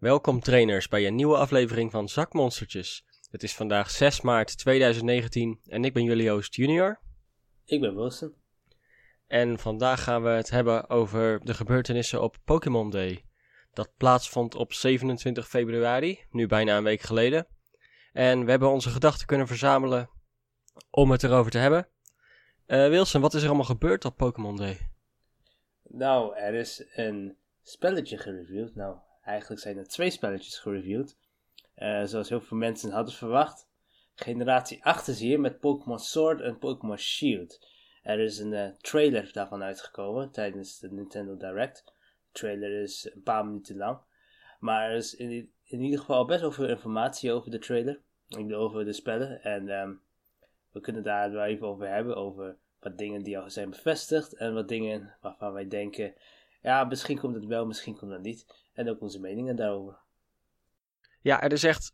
Welkom trainers bij een nieuwe aflevering van Zakmonstertjes. Het is vandaag 6 maart 2019 en ik ben jullie host junior. Ik ben Wilson. En vandaag gaan we het hebben over de gebeurtenissen op Pokémon Day. Dat plaatsvond op 27 februari, nu bijna een week geleden. En we hebben onze gedachten kunnen verzamelen om het erover te hebben. Uh, Wilson, wat is er allemaal gebeurd op Pokémon Day? Nou, er is een spelletje gereviewd. Nou, eigenlijk zijn er twee spelletjes gereviewd. Uh, zoals heel veel mensen hadden verwacht. Generatie 8 is hier met Pokémon Sword en Pokémon Shield. Er is een uh, trailer daarvan uitgekomen tijdens de Nintendo Direct. De trailer is een paar minuten lang. Maar er is in, ieder geval best wel veel informatie over de trailer. Over de spellen. En um, we kunnen daar wel even over hebben. Over wat dingen die al zijn bevestigd. En wat dingen waarvan wij denken. Ja, misschien komt het wel, misschien komt het niet. En ook onze meningen daarover. Ja, er is echt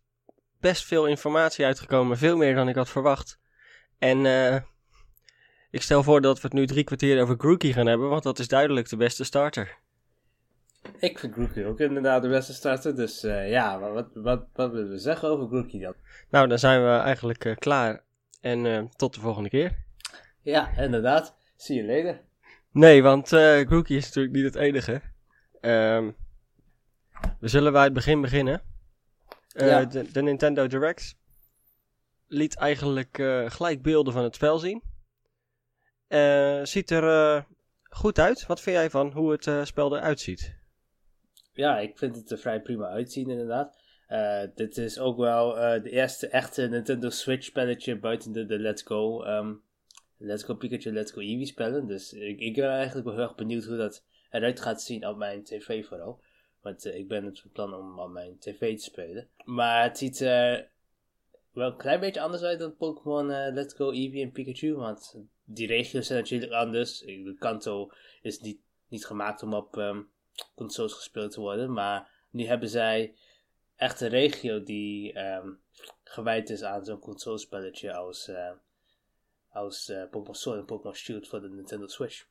best veel informatie uitgekomen. Veel meer dan ik had verwacht. En uh, ik stel voor dat we het nu drie kwartier over Grookey gaan hebben. Want dat is duidelijk de beste starter. Ik vind Grookey ook inderdaad de beste starter. Dus uh, ja, wat, wat, wat willen we zeggen over Grookey dan? Nou, dan zijn we eigenlijk uh, klaar. En tot de volgende keer. Ja, inderdaad. See you later. Nee, want uh, Grookey is natuurlijk niet het enige. Um, we zullen bij het begin beginnen. Uh, ja. de, de, Nintendo Direct liet eigenlijk uh, gelijk beelden van het spel zien. ziet er goed uit. Wat vind jij van hoe het spel eruit ziet? Ja, ik vind het er vrij prima uitzien inderdaad. dit is ook wel de eerste echte Nintendo Switch spelletje buiten de, de Let's Go um, Let's Go Pikachu, Let's Go Eevee spellen. Dus ik, ik ben eigenlijk wel heel erg benieuwd hoe dat eruit gaat zien op mijn tv vooral. Want uh, ik ben het van plan om op mijn tv te spelen. Maar het ziet er wel een klein beetje anders uit dan Pokémon uh, Let's Go Eevee en Pikachu. Want die regio's zijn natuurlijk anders. De Kanto is niet, niet gemaakt om op um, consoles gespeeld te worden. Maar nu hebben zij echt een regio die um, gewijd is aan zo'n consolespelletje als... Uh, als Pokémon Sword en Pokémon Shield voor de Nintendo Switch.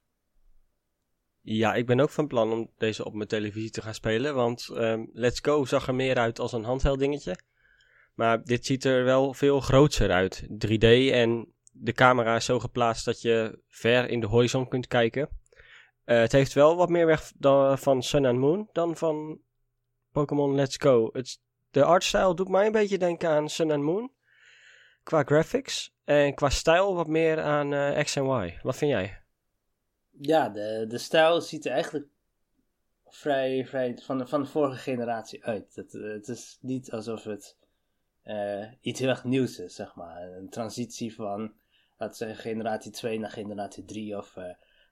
Ja, ik ben ook van plan om deze op mijn televisie te gaan spelen, want um, Let's Go zag er meer uit als een handheld dingetje. Maar dit ziet er wel veel groter uit. 3D en de camera is zo geplaatst dat je ver in de horizon kunt kijken. Uh, het heeft wel wat meer weg van Sun and Moon dan van Pokémon Let's Go. Het, de artstyle doet mij een beetje denken aan Sun and Moon. Qua graphics. En qua stijl wat meer aan uh, X en Y. Wat vind jij? Ja, de, de stijl ziet er eigenlijk vrij, vrij van, de, van de vorige generatie uit. Het, het is niet alsof het uh, iets heel erg nieuws is, zeg maar. Een transitie van, laten we zeggen, generatie 2 naar generatie 3 of uh,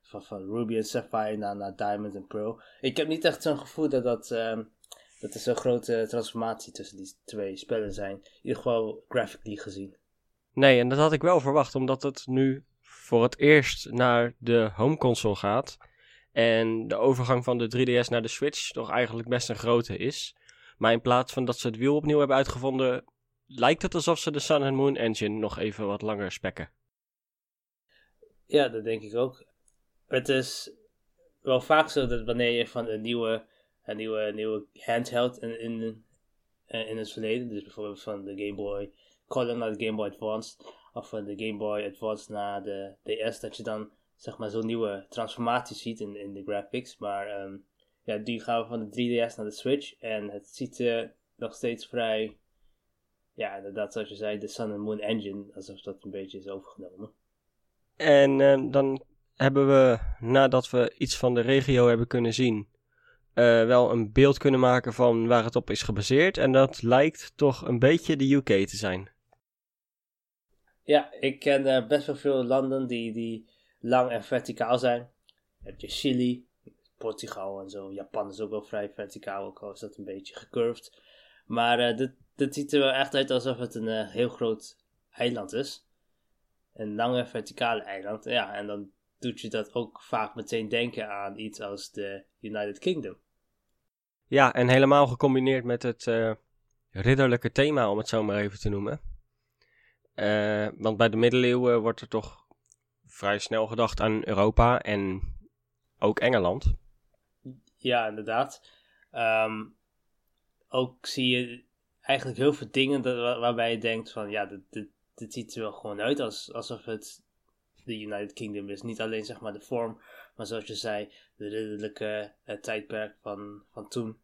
van, van Ruby en Sapphire naar, naar Diamond en Pearl. Ik heb niet echt zo'n gevoel dat dat, um, dat er zo'n grote transformatie tussen die twee spellen zijn. In ieder geval graphically gezien. Nee, en dat had ik wel verwacht, omdat het nu voor het eerst naar de home console gaat. En de overgang van de 3DS naar de Switch toch eigenlijk best een grote is. Maar in plaats van dat ze het wiel opnieuw hebben uitgevonden, lijkt het alsof ze de Sun and Moon engine nog even wat langer spekken. Ja, dat denk ik ook. Het is wel vaak zo dat wanneer je van een nieuwe, een nieuwe, nieuwe handheld in, in, in het verleden, dus bijvoorbeeld van de Game Boy Color naar de Game Boy Advance. Of van de Game Boy Advance naar de DS. Dat je dan zeg maar zo'n nieuwe transformatie ziet in, in de graphics. Maar um, ja, die gaan we van de 3DS naar de Switch. En het ziet er nog steeds vrij. Ja, inderdaad, zoals je zei, de Sun and Moon Engine. Alsof dat een beetje is overgenomen. En uh, dan hebben we, nadat we iets van de regio hebben kunnen zien, uh, wel een beeld kunnen maken van waar het op is gebaseerd. En dat lijkt toch een beetje de UK te zijn. Ja, ik ken uh, best wel veel landen die, die lang en verticaal zijn. heb je Chili, Portugal en zo. Japan is ook wel vrij verticaal, ook al is dat een beetje gecurved. Maar uh, dit, ziet er wel echt uit alsof het een uh, heel groot eiland is. Een lange verticale eiland. Ja, en dan doet je dat ook vaak meteen denken aan iets als de United Kingdom. Ja, en helemaal gecombineerd met het ridderlijke thema, om het zo maar even te noemen. Uh, want bij de middeleeuwen wordt er toch vrij snel gedacht aan Europa en ook Engeland. Ja, inderdaad. Um, ook zie je eigenlijk heel veel dingen dat, waarbij je denkt van ja, dit, dit, dit ziet er wel gewoon uit als, alsof het de United Kingdom is. Niet alleen zeg maar de vorm, maar zoals je zei, de ridderlijke uh, tijdperk van, van toen.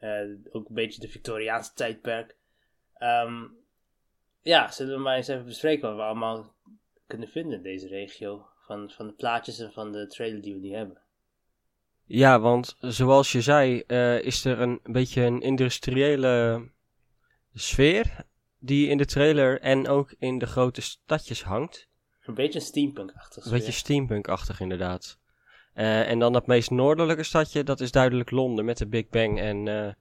Uh, ook een beetje de Victoriaanse tijdperk. Um, ja, zullen we maar eens even bespreken wat we allemaal kunnen vinden in deze regio. Van, van de plaatjes en van de trailer die we nu hebben. Ja, want zoals je zei, uh, is er een beetje een industriële sfeer die in de trailer en ook in de grote stadjes hangt. Een beetje steampunk-achtig. Een beetje steampunk-achtig inderdaad. Uh, en dan dat meest noordelijke stadje, dat is duidelijk Londen met de Big Bang en uh,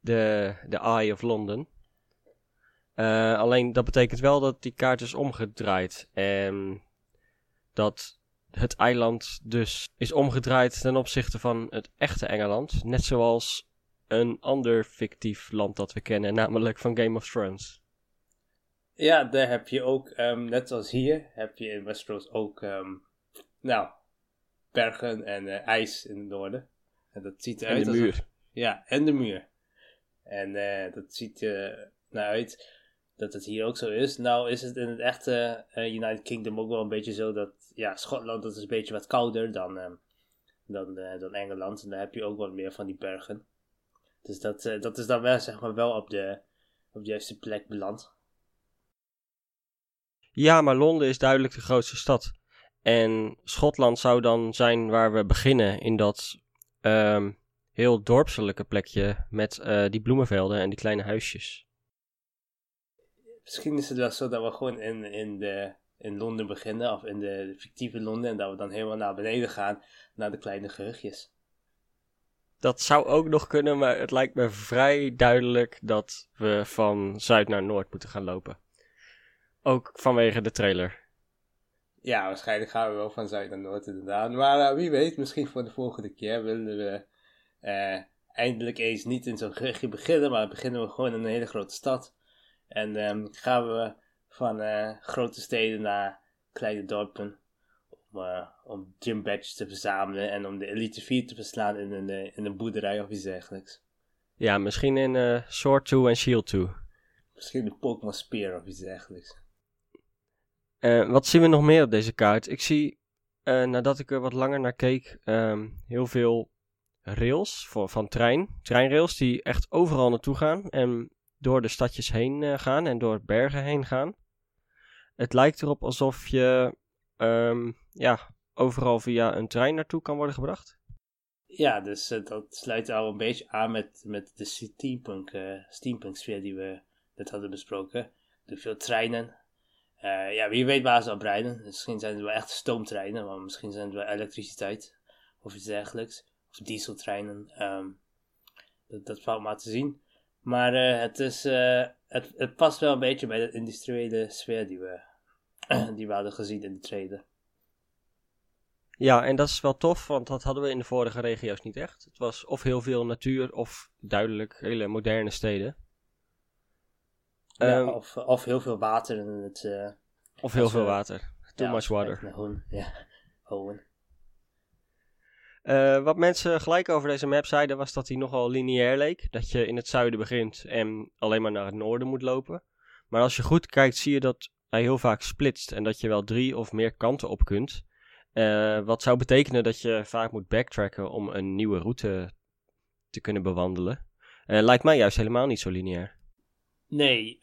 de, de Eye of London. Uh, alleen dat betekent wel dat die kaart is omgedraaid. En dat het eiland dus is omgedraaid ten opzichte van het echte Engeland. Net zoals een ander fictief land dat we kennen, namelijk van Game of Thrones. Ja, daar heb je ook, um, net als hier, heb je in Westeros ook, um, nou, bergen en uh, ijs in het noorden. En dat ziet eruit en de muur. ja, en de muur. En uh, dat ziet er uh, naar uit dat het hier ook zo is. Nou is het in het echte United Kingdom ook wel een beetje zo dat, ja, Schotland dat is een beetje wat kouder dan, um, dan, dan Engeland. En daar heb je ook wat meer van die bergen. Dus dat, dat is dan wel, zeg maar, wel op de, op de juiste plek beland. Ja, maar Londen is duidelijk de grootste stad. En Schotland zou dan zijn waar we beginnen in dat um, heel dorpselijke plekje met die bloemenvelden en die kleine huisjes. Misschien is het wel zo dat we gewoon in, in, de, in Londen beginnen, of in de, fictieve Londen, en dat we dan helemaal naar beneden gaan, naar de kleine gehuchtjes. Dat zou ook nog kunnen, maar het lijkt me vrij duidelijk dat we van zuid naar noord moeten gaan lopen. Ook vanwege de trailer. Ja, waarschijnlijk gaan we wel van zuid naar noord inderdaad. Maar uh, wie weet, misschien voor de volgende keer willen we uh, eindelijk eens niet in zo'n gerechtje beginnen. Maar beginnen we gewoon in een hele grote stad. En um, gaan we van uh, grote steden naar kleine dorpen. Om, om gym badges te verzamelen en om de Elite 4 te verslaan in een, in een boerderij of iets dergelijks. Ja, misschien in Sword 2 en Shield 2. Misschien de Pokémon Spear of iets dergelijks. Uh, wat zien we nog meer op deze kaart? Ik zie, uh, nadat ik er wat langer naar keek, um, heel veel rails voor, van trein. Treinrails die echt overal naartoe gaan en door de stadjes heen uh, gaan en door bergen heen gaan. Het lijkt erop alsof je um, ja, overal via een trein naartoe kan worden gebracht. Ja, dus dat sluit al een beetje aan met, met de steampunk, steampunk sfeer die we net hadden besproken. Er veel treinen, ja, wie weet waar ze op rijden. Misschien zijn het wel echt stoomtreinen, maar misschien zijn het wel elektriciteit of iets dergelijks. Of dieseltreinen. Dat, dat valt maar te zien. Maar uh, het, is, uh, het, het past wel een beetje bij de industriële sfeer die we, die we hadden gezien in de trailer. Ja, en dat is wel tof, want dat hadden we in de vorige regio's niet echt. Het was of heel veel natuur of duidelijk hele moderne steden. Ja, um, of, of heel veel water in het... Uh, of heel veel water. Too ja, much water. Ja, Owen. Uh, wat mensen gelijk over deze map zeiden was dat hij nogal lineair leek. Dat je in het zuiden begint en alleen maar naar het noorden moet lopen. Maar als je goed kijkt zie je dat hij heel vaak splitst. En dat je wel drie of meer kanten op kunt. Uh, wat zou betekenen dat je vaak moet backtracken om een nieuwe route te kunnen bewandelen. Uh, lijkt mij juist helemaal niet zo lineair. Nee,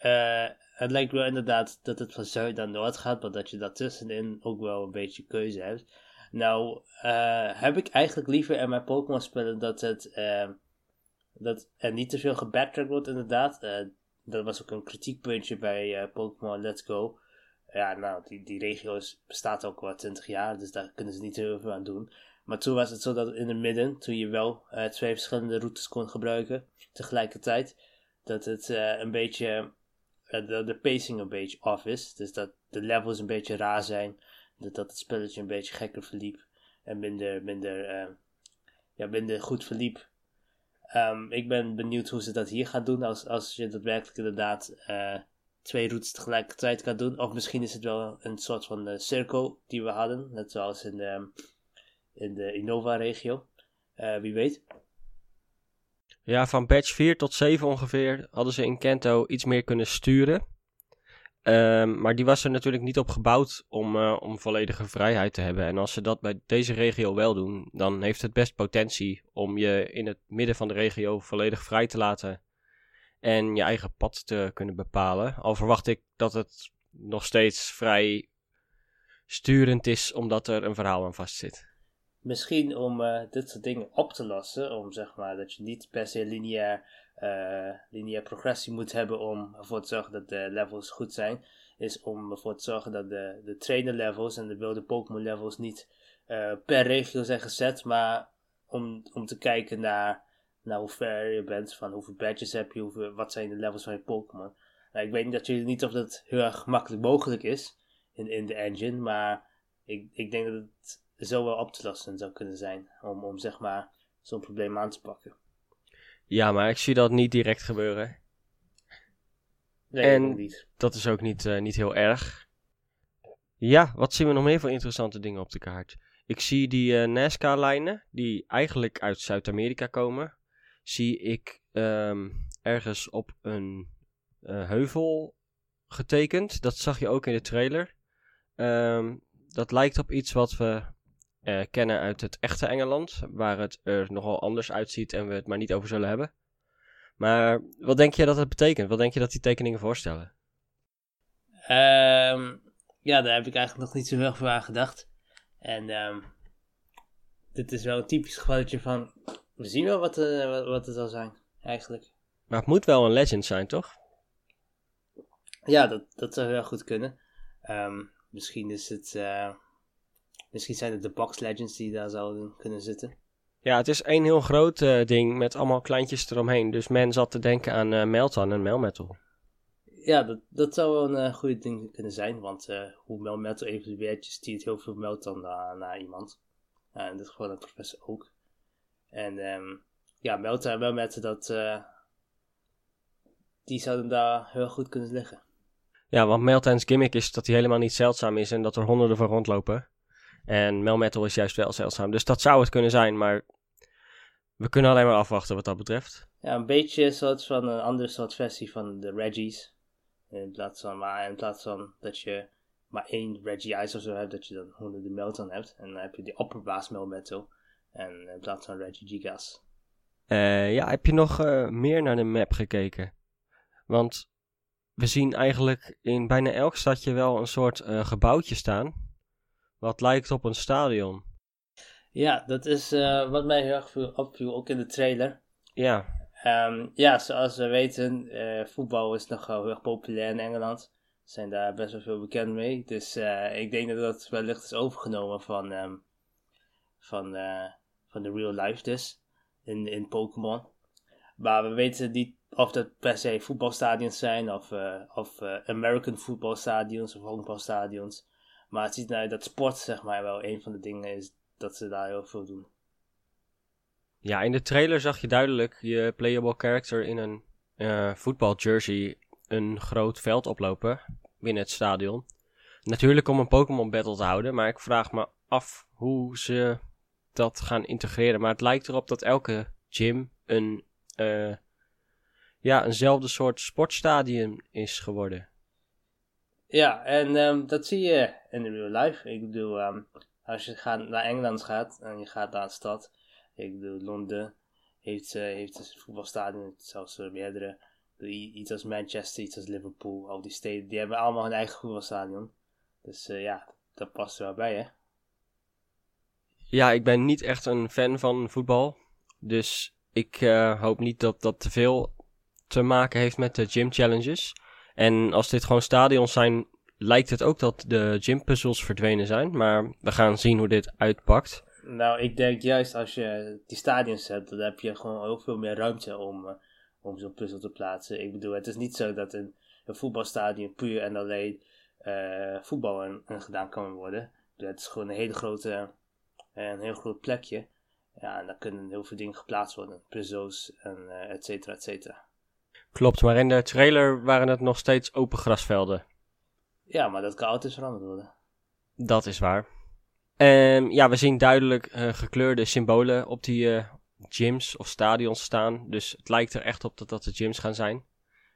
het lijkt wel inderdaad dat het van zuid naar noord gaat, maar dat je daartussenin ook wel een beetje keuze hebt. Nou, uh, heb ik eigenlijk liever in mijn Pokémon spellen dat het uh, dat er niet te veel gebacktracked wordt, inderdaad. dat was ook een kritiekpuntje bij Pokémon Let's Go. Ja, nou, die, die regio bestaat ook al 20 jaar, dus daar kunnen ze niet heel veel aan doen. Maar toen was het zo dat in het midden, toen je wel twee verschillende routes kon gebruiken tegelijkertijd, dat het een beetje, de, de, pacing een beetje off is. Dus dat de levels een beetje raar zijn. Dat, dat het spelletje een beetje gekker verliep. En minder, minder, uh, ja, minder goed verliep. Um, ik ben benieuwd hoe ze dat hier gaan doen. Als, als je daadwerkelijk inderdaad twee routes tegelijkertijd kan doen. Of misschien is het wel een soort van cirkel die we hadden. Net zoals in de, in de Innova-regio. wie weet. Ja, van badge 4 tot 7 ongeveer hadden ze in Kento iets meer kunnen sturen. Ehm, maar die was er natuurlijk niet op gebouwd om, uh, om volledige vrijheid te hebben. En als ze dat bij deze regio wel doen, dan heeft het best potentie om je in het midden van de regio volledig vrij te laten. En je eigen pad te kunnen bepalen. Al verwacht ik dat het nog steeds vrij sturend is, omdat er een verhaal aan vastzit. Misschien om uh, dit soort dingen op te lossen, om zeg maar dat je niet per se lineair uh, lineair progressie moet hebben om ervoor te zorgen dat de levels goed zijn, is om ervoor te zorgen dat de, de trainer levels en de wilde Pokémon levels niet uh, per regio zijn gezet, maar om, om te kijken naar, naar hoe ver je bent, van hoeveel badges heb je, hoeveel, wat zijn de levels van je Pokémon. Nou, ik weet dat jullie niet of dat heel erg makkelijk mogelijk is in, in de engine, maar ik, ik denk dat het zo wel op te lossen zou kunnen zijn om, om zeg maar zo'n probleem aan te pakken. Ja, maar ik zie dat niet direct gebeuren. Nee, En- niet. Dat is ook niet, eh, niet heel erg. Ja, wat zien we nog meer voor interessante dingen op de kaart? Ik zie die eh NASCAR-lijnen, die eigenlijk uit Zuid-Amerika komen. Zie ik ehm, ergens op een eh, heuvel getekend. Dat zag je ook in de trailer. Ehm, dat lijkt op iets wat we eh, kennen uit het echte Engeland. Waar het er nogal anders uitziet en we het maar niet over zullen hebben. Maar wat denk je dat het betekent? Wat denk je dat die tekeningen voorstellen? Ehm, ja, daar heb ik eigenlijk nog niet zo heel veel aan gedacht. En ehm, dit is wel een typisch gevalletje van, we zien wel wat, eh, wat, wat het zal zijn, eigenlijk. Maar het moet wel een legend zijn, toch? Ja, dat, dat zou heel goed kunnen. Ehm, misschien is het, eh, misschien zijn het de box legends die daar zouden kunnen zitten. Ja, het is één heel groot eh, ding met allemaal kleintjes eromheen. Dus men zat te denken aan eh Meltan en Melmetal. Ja, dat, dat zou wel een uh, goede ding kunnen zijn, want hoe Melmetal evolueert, je stuurt heel veel Meltan naar, naar iemand. Uh, in dit geval een professor ook. En ehm, ja, Meltan en Melmetal, dat, die zouden daar heel goed kunnen liggen. Ja, want Meltan's gimmick is dat hij helemaal niet zeldzaam is en dat er honderden van rondlopen. En Melmetal is juist wel zeldzaam. Dus dat zou het kunnen zijn, maar we kunnen alleen maar afwachten wat dat betreft. Ja, een beetje een soort van een andere soort versie van de Reggies. In plaats van, maar in plaats van dat je maar één Reggie Ice of zo hebt, dat je dan honderden Melton hebt. En dan heb je die opperbaas Melmetal. En in plaats van Reggie Gigas. Eh, ja, heb je nog eh, meer naar de map gekeken? Want we zien eigenlijk in bijna elk stadje wel een soort eh, gebouwtje staan. Wat lijkt op een stadion. Ja, dat is eh, wat mij heel erg opviel, ook in de trailer. Ja, Ehm, ja, zoals we weten, eh, voetbal is nogal heel erg populair in Engeland. Er zijn daar best wel veel bekend mee. Dus eh, ik denk dat dat wellicht is overgenomen van, ehm, van, van de real life dus, in, in Pokémon. Maar we weten niet of dat per se voetbalstadions zijn, of, of American voetbalstadions of honkbalstadions. Maar het ziet eruit dat sport, zeg maar, wel een van de dingen is dat ze daar heel veel doen. Ja, in de trailer zag je duidelijk je playable character in een eh voetbaljersey een groot veld oplopen binnen het stadion. Natuurlijk om een Pokémon battle te houden, maar ik vraag me af hoe ze dat gaan integreren. Maar het lijkt erop dat elke gym een, eh, ja, eenzelfde soort sportstadion is geworden. Ja, en ehm, dat zie je in de real life. Ik bedoel, ehm, als je gaat, naar Engeland gaat en je gaat naar een stad. Ik bedoel, Londen heeft, eh, heeft een voetbalstadion, zelfs uh, meerdere. Iets als Manchester, iets als Liverpool, al die steden, die hebben allemaal hun eigen voetbalstadion. Dus eh, ja, dat past er wel bij, hè? Ja, ik ben niet echt een fan van voetbal. Dus ik eh, hoop niet dat dat te veel te maken heeft met de gym challenges. En als dit gewoon stadions zijn, lijkt het ook dat de gym puzzles verdwenen zijn. Maar we gaan zien hoe dit uitpakt. Nou, ik denk juist als je die stadions hebt, dan heb je gewoon heel veel meer ruimte om, eh, om zo'n puzzel te plaatsen. Ik bedoel, het is niet zo dat in een voetbalstadion puur en alleen eh, voetbal in gedaan kan worden. Het is gewoon een hele grote, eh, een heel groot plekje. Ja, en daar kunnen heel veel dingen geplaatst worden. Puzzels en eh et cetera, et cetera. Klopt, maar in de trailer waren het nog steeds open grasvelden. Ja, maar dat kan altijd veranderd worden. Dat is waar. En ja, we zien duidelijk eh, gekleurde symbolen op die, eh, gyms of stadions staan. Dus het lijkt er echt op dat dat de gyms gaan zijn.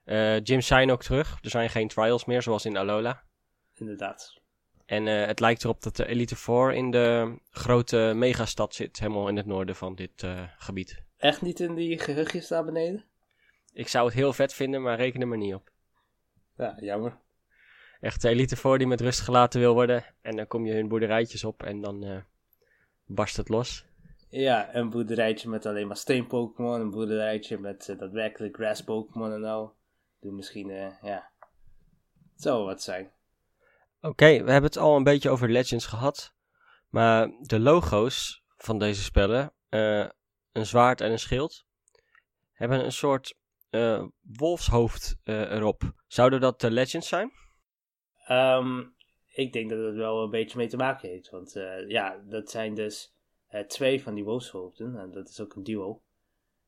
Uh, gyms zijn ook terug. Er zijn geen trials meer, zoals in Alola. Inderdaad. En het lijkt erop dat de Elite Four in de grote megastad zit, helemaal in het noorden van dit gebied. Echt niet in die gehuchtjes daar beneden? Ik zou het heel vet vinden, maar reken er maar niet op. Ja, jammer. Echt de Elite Four die met rust gelaten wil worden. En dan kom je hun boerderijtjes op en dan uh, barst het los. Ja, een boerderijtje met alleen maar steen-Pokémon. Een boerderijtje met uh, daadwerkelijk grass-Pokémon en al. Doe misschien, uh, ja. Het zou wat zijn. Oké, okay, we hebben het al een beetje over Legends gehad. Maar de logo's van deze spellen, een zwaard en een schild, hebben een soort uh, wolfshoofd uh, erop. Zouden dat de Legends zijn? Um, ik denk dat het wel een beetje mee te maken heeft. Want ja, dat zijn dus twee van die wolfshoofden. En dat is ook een duo.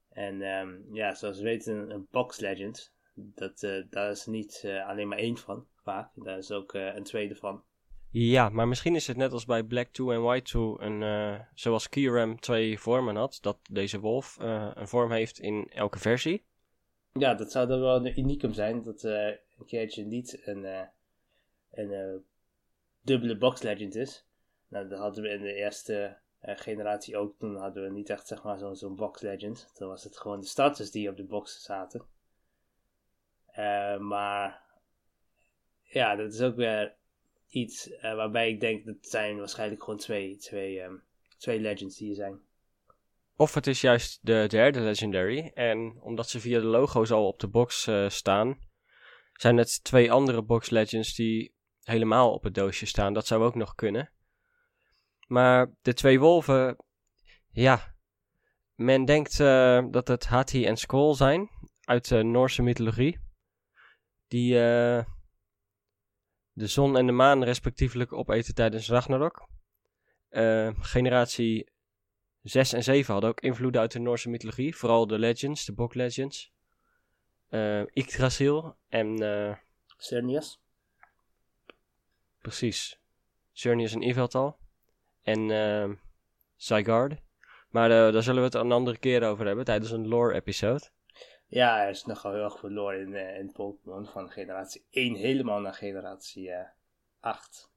En um, ja, zoals we weten, een, Box Legend. Dat, daar is niet alleen maar één van vaak. Daar is ook een tweede van. Ja, maar misschien is het net als bij Black 2 en White 2, een, uh, zoals Kyurem twee vormen had, dat deze wolf uh, een vorm heeft in elke versie. Ja, dat zou dan wel een unicum zijn, dat een keertje niet een, een dubbele box legend is. Nou, dat hadden we in de eerste generatie ook, toen hadden we niet echt zeg maar zo'n zo box legend. Toen was het gewoon de starters die op de box zaten. maar ja, dat is ook weer iets uh, waarbij ik denk dat zijn waarschijnlijk gewoon twee, twee, um, twee legends die zijn. Of het is juist de derde legendary. En omdat ze via de logo's al op de box uh, staan, zijn het twee andere box legends die helemaal op het doosje staan. Dat zou ook nog kunnen. Maar de twee wolven, ja. Men denkt uh, dat het Hati en Skoll zijn uit de Noorse mythologie. Die de zon en de maan respectievelijk opeten tijdens Ragnarok. Uh, generatie 6 en 7 hadden ook invloeden uit de Noorse mythologie. Vooral de legends, de bok legends. Uh, Yggdrasil en... Uh, Cernius. Precies. Cernius en Yveltal. En uh, Zygarde. Maar daar zullen we het een andere keer over hebben tijdens een lore-episode. Ja, er is nogal heel erg verloren in, uh, in Pokémon van generatie 1 helemaal naar generatie uh, 8.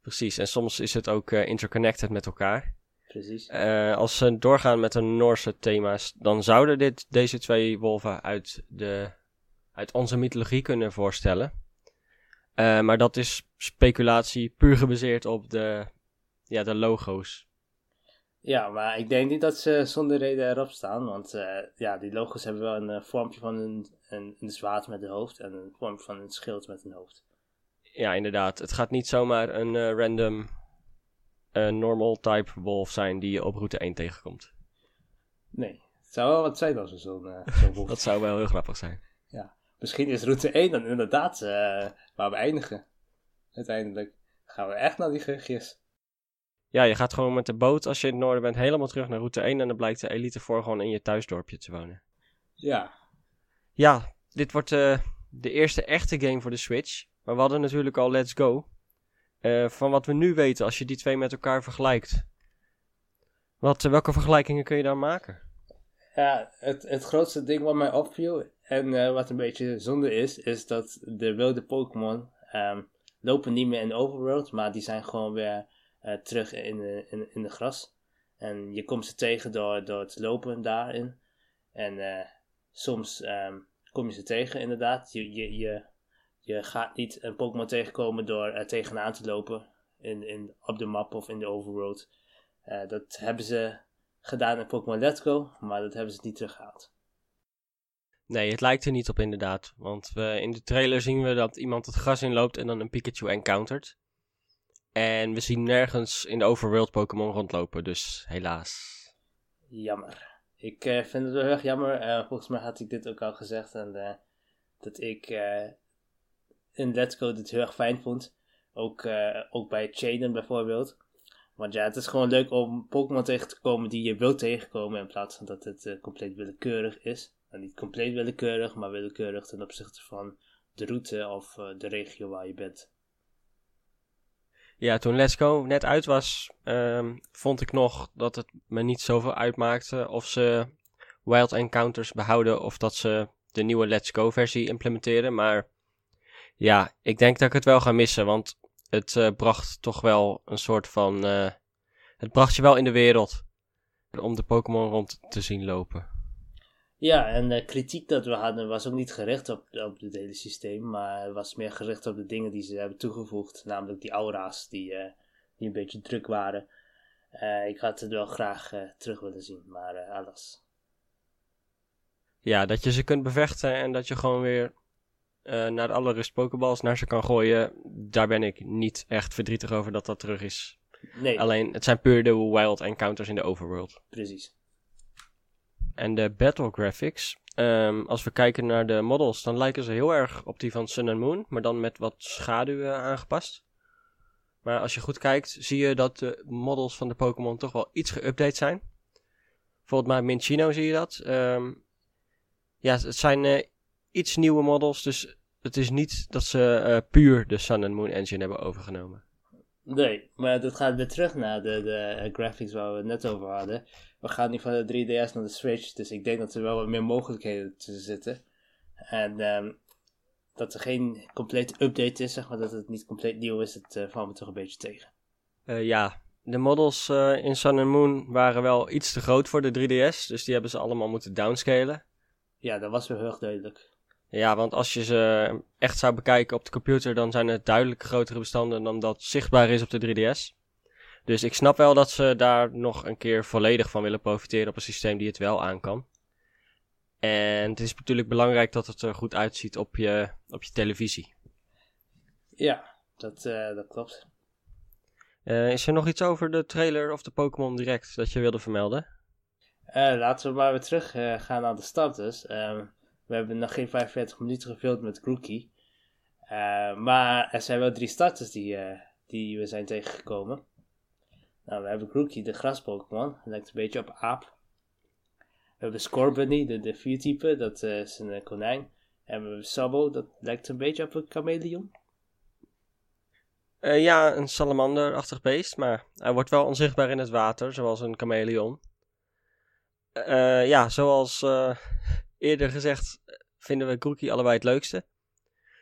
Precies, en soms is het ook interconnected met elkaar. Precies. Uh, als ze doorgaan met de Noorse thema's, dan zouden dit, deze twee wolven uit, de, uit onze mythologie kunnen voorstellen. Uh, maar dat is speculatie puur gebaseerd op de, ja, de logo's. Ja, maar ik denk niet dat ze zonder reden erop staan. Want uh, ja, die logos hebben wel een vormpje van een, een, een zwaard met een hoofd en een vormpje van een schild met een hoofd. Ja, inderdaad. Het gaat niet zomaar een uh, random normal type wolf zijn die je op route 1 tegenkomt. Nee, het zou wel wat zijn als we zo'n zo wolf. dat zou wel heel grappig zijn. Ja, misschien is route 1 dan inderdaad waar we eindigen. Uiteindelijk gaan we echt naar die gugjes ja, je gaat gewoon met de boot als je in het noorden bent helemaal terug naar route 1 en dan blijkt de elite voor gewoon in je thuisdorpje te wonen. Ja. Ja, dit wordt uh, de eerste echte game voor de Switch. Maar we hadden natuurlijk al Let's Go. Uh, van wat we nu weten, als je die twee met elkaar vergelijkt. Wat, uh, welke vergelijkingen kun je dan maken? Ja, het, het grootste ding wat mij opviel en wat een beetje zonde is, is dat de wilde Pokémon um, lopen niet meer in Overworld, maar die zijn gewoon weer terug in de, in, in de gras. En je komt ze tegen door, door het lopen daarin. En soms um, kom je ze tegen, inderdaad. Je, je, je, je gaat niet een Pokémon tegenkomen door er tegenaan te lopen in, in, op de map of in de overworld. Uh, dat hebben ze gedaan in Pokémon Let's Go, maar dat hebben ze niet teruggehaald. Nee, het lijkt er niet op inderdaad. Want we, in de trailer zien we dat iemand het gras inloopt en dan een Pikachu encountert. En we zien nergens in de overworld Pokémon rondlopen, dus helaas. Jammer. Ik uh, vind het wel heel erg jammer. Uh, volgens mij had ik dit ook al gezegd. En, dat ik in Let's Go dit heel erg fijn vond. Ook, ook bij Chaden bijvoorbeeld. Want ja, het is gewoon leuk om Pokémon tegen te komen die je wilt tegenkomen. In plaats van dat het compleet willekeurig is. Nou, niet compleet willekeurig, maar willekeurig ten opzichte van de route of de regio waar je bent. Ja, toen Let's Go net uit was, ehm, vond ik nog dat het me niet zoveel uitmaakte of ze Wild Encounters behouden of dat ze de nieuwe Let's Go versie implementeren. Maar ja, ik denk dat ik het wel ga missen, want het uh, bracht toch wel een soort van... Uh, het bracht je wel in de wereld om de Pokémon rond te zien lopen. Ja, en de kritiek dat we hadden was ook niet gericht op, op het hele systeem, maar was meer gericht op de dingen die ze hebben toegevoegd. Namelijk die aura's die, uh, die een beetje druk waren. ik had het wel graag terug willen zien, maar alles. Ja, dat je ze kunt bevechten en dat je gewoon weer uh, naar alle rust pokeballs naar ze kan gooien. Daar ben ik niet echt verdrietig over dat dat terug is. Nee. Alleen, het zijn puur de wild encounters in de overworld. Precies. En de battle graphics. Um, als we kijken naar de models, dan lijken ze heel erg op die van Sun and Moon. Maar dan met wat schaduwen aangepast. Maar als je goed kijkt, zie je dat de models van de Pokémon toch wel iets geüpdate zijn. Bijvoorbeeld bij Minchino zie je dat. Um, ja, het zijn uh, iets nieuwe models, dus het is niet dat ze uh, puur de Sun and Moon engine hebben overgenomen. Nee, maar dat gaat weer terug naar de, de eh, graphics waar we het net over hadden. We gaan nu van de 3DS naar de Switch, dus ik denk dat er wel wat meer mogelijkheden tussen zitten. En um, dat er geen complete update is, zeg maar, dat het niet compleet nieuw is, dat uh, valt me toch een beetje tegen. Ja, de models in Sun and Moon waren wel iets te groot voor de 3DS, dus die hebben ze allemaal moeten downscalen. Ja, dat was wel heel erg duidelijk. Ja, want als je ze echt zou bekijken op de computer, dan zijn het duidelijk grotere bestanden dan dat zichtbaar is op de 3DS. Dus ik snap wel dat ze daar nog een keer volledig van willen profiteren op een systeem die het wel aan kan. En het is natuurlijk belangrijk dat het er goed uitziet op je, op je televisie. Ja, dat, uh, dat klopt. Uh, is er nog iets over de trailer of de Pokémon Direct dat je wilde vermelden? Uh, laten we maar weer terug gaan naar de starters. Ehm, we hebben nog geen 45 minuten gefilmd met Grookey. Uh, maar er zijn wel drie starters die, uh, die we zijn tegengekomen. Nou, we hebben Grookey, de gras-Pokémon. Lijkt een beetje op aap. We hebben Scorbunny, de, de viertype. Dat uh, is een konijn. En we hebben Sabo, dat lijkt een beetje op een chameleon. ja, een salamanderachtig beest. Maar hij wordt wel onzichtbaar in het water, zoals een chameleon. ja, zoals eerder gezegd vinden we Grookey allebei het leukste.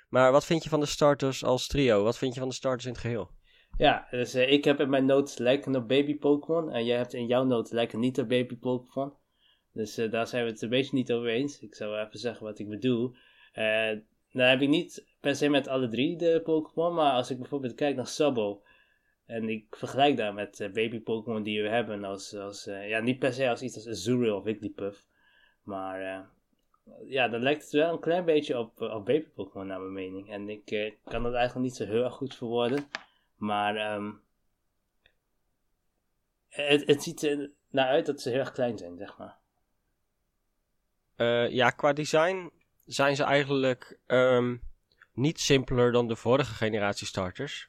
Maar wat vind je van de starters als trio? Wat vind je van de starters in het geheel? Ja, dus uh, ik heb in mijn notes lijken op baby Pokémon. En jij hebt in jouw notes lijken niet op baby Pokémon. Dus uh, daar zijn we het een beetje niet over eens. Ik zal even zeggen wat ik bedoel. Uh, nou heb ik niet per se met alle drie de Pokémon. Maar als ik bijvoorbeeld kijk naar Sabo. En ik vergelijk daar met baby Pokémon die we hebben. Als, als, ja, niet per se als iets als Azurill of Wigglypuff. Maar ja, dan lijkt het wel een klein beetje op, eh, op baby Pokémon naar mijn mening. En ik eh, kan dat eigenlijk niet zo heel erg goed verwoorden. Maar um, het, het ziet er naar uit dat ze heel erg klein zijn, zeg maar. Uh, ja, qua design zijn ze eigenlijk um, niet simpeler dan de vorige generatie starters.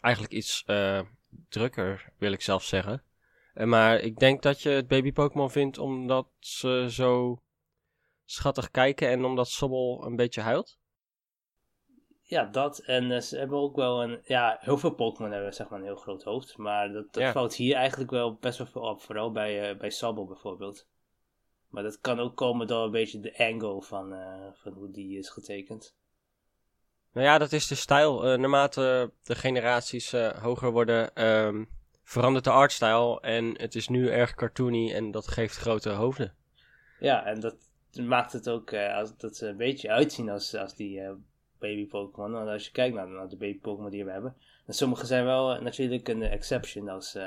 Eigenlijk iets drukker, wil ik zelf zeggen. maar ik denk dat je het baby Pokémon vindt omdat ze zo schattig kijken en omdat Sobbel een beetje huilt? Ja, dat. En uh, ze hebben ook wel een... Ja, heel veel Pokémon hebben zeg maar een heel groot hoofd. Maar dat, dat valt hier eigenlijk wel best wel veel op. Vooral bij, uh, bij Sobbel bijvoorbeeld. Maar dat kan ook komen door een beetje de angle van, uh, van hoe die is getekend. Nou ja, dat is de stijl. naarmate de generaties hoger worden, um, verandert de artstijl. En het is nu erg cartoony en dat geeft grote hoofden. Ja, en dat, maakt het ook uh, als, dat ze een beetje uitzien als, als die uh, baby Pokémon. Want als je kijkt naar, naar de baby Pokémon die we hebben. En sommige zijn wel uh, natuurlijk een exception als,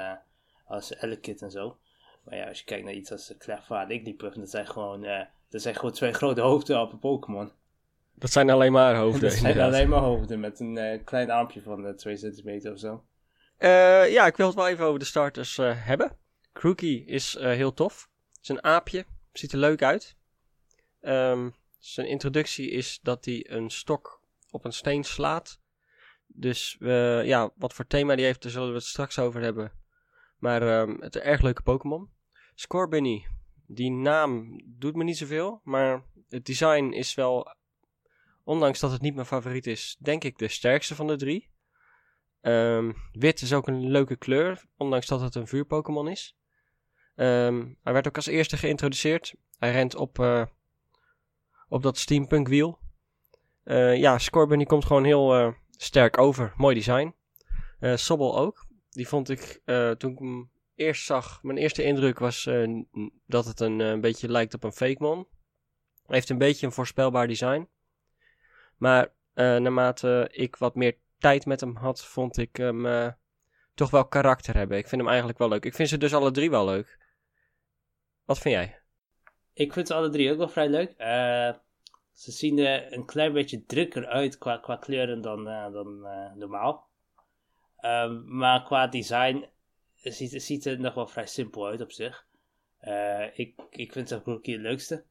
als Elekid en zo. Maar ja, als je kijkt naar iets als Cleffa en Igglypuff, dat zijn gewoon, dat zijn gewoon twee grote hoofden op een Pokémon. Dat zijn alleen maar hoofden. dat zijn alleen maar hoofden met een klein armpje van 2 centimeter of zo. ja, ik wil het wel even over de starters hebben. Crookie is heel tof. Het is een aapje, ziet er leuk uit. Um, zijn introductie is dat hij een stok op een steen slaat. Dus ja, wat voor thema die heeft, daar zullen we het straks over hebben. Maar um, het is een erg leuke Pokémon. Scorbunny, die naam doet me niet zoveel, maar het design is wel, ondanks dat het niet mijn favoriet is, denk ik de sterkste van de drie. Ehm, wit is ook een leuke kleur, ondanks dat het een vuur-Pokémon is. Ehm, hij werd ook als eerste geïntroduceerd. Hij rent op, eh, op dat steampunk wiel. Uh, ja, Scorbunny komt gewoon heel uh, sterk over. Mooi design. Uh, Sobble ook. Die vond ik, toen ik hem eerst zag, mijn eerste indruk was dat het een, een beetje lijkt op een Fakemon. Hij heeft een beetje een voorspelbaar design. Maar naarmate ik wat meer tijd met hem had, vond ik hem toch wel karakter hebben. Ik vind hem eigenlijk wel leuk. Ik vind ze dus alle drie wel leuk. Wat vind jij? Ik vind ze alle drie ook wel vrij leuk. Ze zien er een klein beetje drukker uit qua, qua kleuren dan, dan uh, normaal. Um, maar qua design ziet, ziet het nog wel vrij simpel uit op zich. Ik, ik vind het ook het leukste.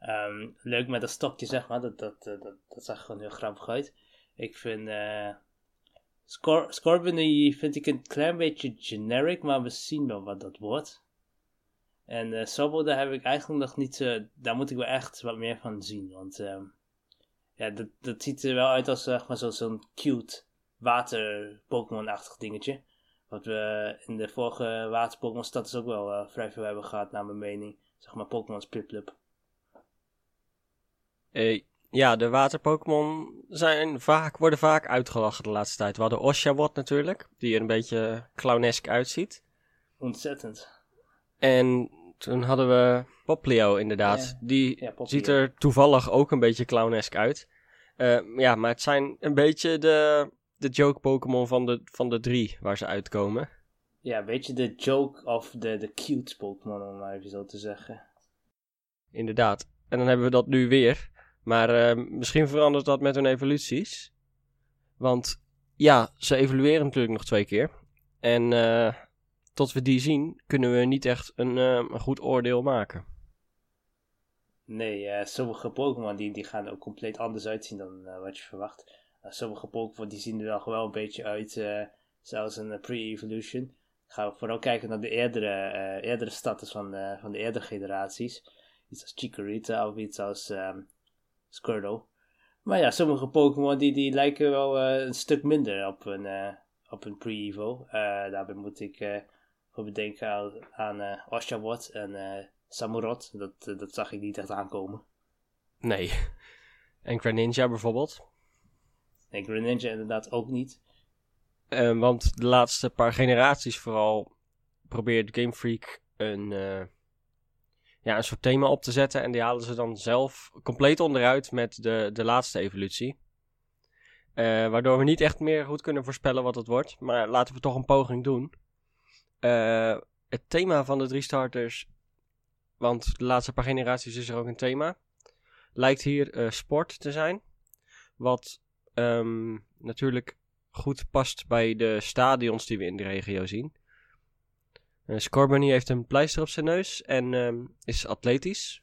Um, leuk met dat stokje, zeg maar. Dat, dat, dat, dat zag gewoon heel grappig uit. Ik vind. Scor vind ik een klein beetje generic, maar we zien wel wat dat wordt. En uh, Sobel, daar heb ik eigenlijk nog niet, uh, daar moet ik wel echt wat meer van zien. Want uh, ja, dat, dat ziet er wel uit als zeg maar, zo'n cute water-Pokémon-achtig dingetje. Wat we in de vorige water-Pokémon-stad ook wel uh, vrij veel hebben gehad, naar mijn mening. Zeg maar Pokémon Spliplip. ja, de water-Pokémon zijn vaak, worden vaak uitgelachen de laatste tijd. We hadden Oshawott natuurlijk, die er een beetje clownesk uitziet. Ontzettend. En toen hadden we Poplio inderdaad. Die ziet er toevallig ook een beetje clownesk uit. Uh, ja, maar het zijn een beetje de, de joke Pokémon van de, van de drie waar ze uitkomen. Ja, een beetje de joke of de, de cute Pokémon, om maar even zo te zeggen. Inderdaad. En dan hebben we dat nu weer. Maar uh, misschien verandert dat met hun evoluties. Want ja, ze evolueren natuurlijk nog twee keer. En uh, tot we die zien, kunnen we niet echt een, uh, een goed oordeel maken. Nee, uh, sommige Pokémon die, die gaan ook compleet anders uitzien dan uh, wat je verwacht. sommige Pokémon die zien er wel, wel een beetje uit, zoals een pre-evolution. Gaan we vooral kijken naar de eerdere, eerdere status van, van de eerdere generaties. Iets als Chikorita of iets als um, Squirtle. Maar ja, sommige Pokémon die, die lijken wel een stuk minder op een, op een pre-evo. daarbij moet ik we bedenken aan, aan uh, Oshawott en uh, Samurott. Dat, uh, dat zag ik niet echt aankomen. Nee. En Greninja bijvoorbeeld? En Greninja inderdaad ook niet. Want de laatste paar generaties vooral probeert Game Freak een, ja, een soort thema op te zetten. En die halen ze dan zelf compleet onderuit met de, de laatste evolutie. waardoor we niet echt meer goed kunnen voorspellen wat het wordt. Maar laten we toch een poging doen. Uh, het thema van de drie starters, want de laatste paar generaties is er ook een thema, lijkt hier uh, sport te zijn. Wat um, natuurlijk goed past bij de stadions die we in de regio zien. Uh, Scorbunny heeft een pleister op zijn neus en um, is atletisch.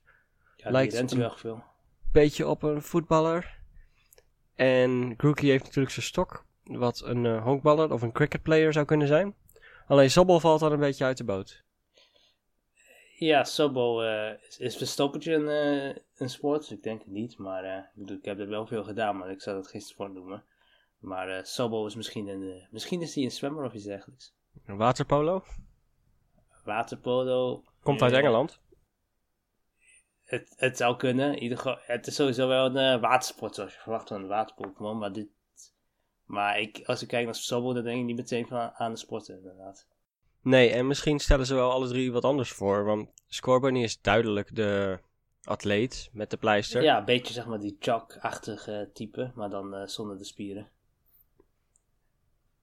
Ja, lijkt rent wel veel. beetje op een voetballer. En Grookey heeft natuurlijk zijn stok, wat een uh, honkballer of een cricketplayer zou kunnen zijn. Alleen Sobol valt dan een beetje uit de boot. Ja, Sobol uh, is, is verstoppertje een, uh, een sport? Ik denk het niet, maar uh, ik, bedoel, ik heb er wel veel gedaan, maar ik zou dat gisteren voor noemen. Maar Sobol is misschien een, misschien is hij een zwemmer of iets dergelijks. Een waterpolo? Waterpolo. Komt uit Engeland. Het, het zou kunnen. Ieder het is sowieso wel een watersport zoals je verwacht van een waterpokémon, maar dit maar ik, als ik kijk naar Sobel, dan denk ik niet meteen van aan de sporten, inderdaad. Nee, en misschien stellen ze wel alle drie wat anders voor. Want Scorbunny is duidelijk de atleet met de pleister. Ja, een beetje zeg maar die Chuck-achtige type, maar dan uh, zonder de spieren.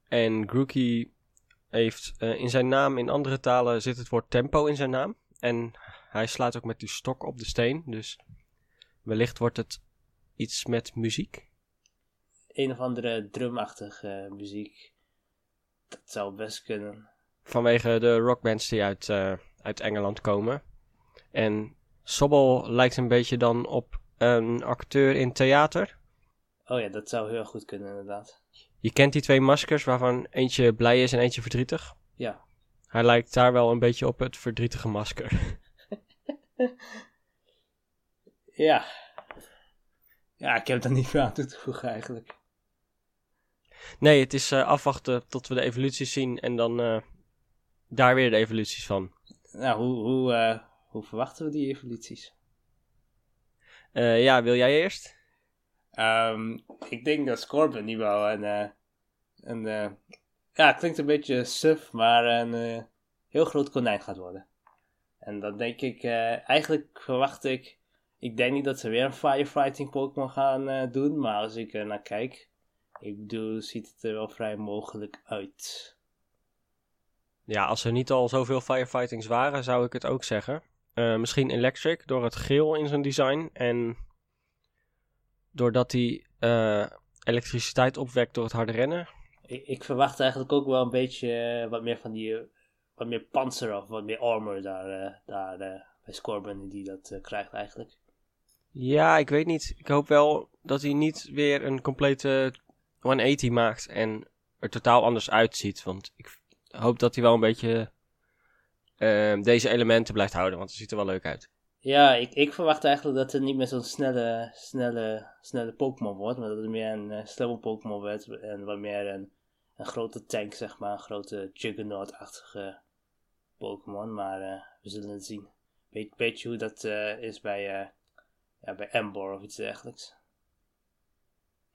En Grookey heeft uh, in zijn naam, in andere talen zit het woord tempo in zijn naam. En hij slaat ook met die stok op de steen, dus wellicht wordt het iets met muziek een of andere drumachtige muziek. Dat zou best kunnen. Vanwege de rockbands die uit, uh, uit Engeland komen. En Sobol lijkt een beetje dan op een acteur in theater. Oh ja, dat zou heel goed kunnen inderdaad. Je kent die twee maskers waarvan eentje blij is en eentje verdrietig? Ja. Hij lijkt daar wel een beetje op het verdrietige masker. ja. Ja, ik heb er niet veel aan toe te voegen eigenlijk. Nee, het is eh, afwachten tot we de evoluties zien en dan eh, daar weer de evoluties van. Nou, hoe, hoe, eh, hoe verwachten we die evoluties? Ja, wil jij eerst? Ehm, ik denk dat Scorpion nu wel een, een ja, het klinkt een beetje suf, maar een heel groot konijn gaat worden. En dan denk ik, eigenlijk verwacht ik, ik denk niet dat ze weer een firefighting Pokémon gaan doen, maar als ik er naar kijk, ik bedoel, ziet het er wel vrij mogelijk uit. Ja, als er niet al zoveel firefightings waren, zou ik het ook zeggen. Eh, misschien Electric, door het geel in zijn design. En doordat hij eh, elektriciteit opwekt door het harde rennen. Ik, ik verwacht eigenlijk ook wel een beetje eh, wat meer van die, wat meer panzer of wat meer armor daar, daar bij Scorpion die dat krijgt eigenlijk. Ja, ik weet niet. Ik hoop wel dat hij niet weer een complete 180 maakt en er totaal anders uitziet. Want ik hoop dat hij wel een beetje eh, deze elementen blijft houden, want het ziet er wel leuk uit. Ja, ik, ik verwacht eigenlijk dat het niet meer zo'n snelle, snelle, snelle Pokémon wordt, maar dat het meer een uh, Pokémon wordt en wat meer een, een grote tank, zeg maar, een grote Juggernaut-achtige Pokémon, maar eh, we zullen het zien. Weet, weet je hoe dat eh, is bij, eh ja, bij Ember of iets dergelijks?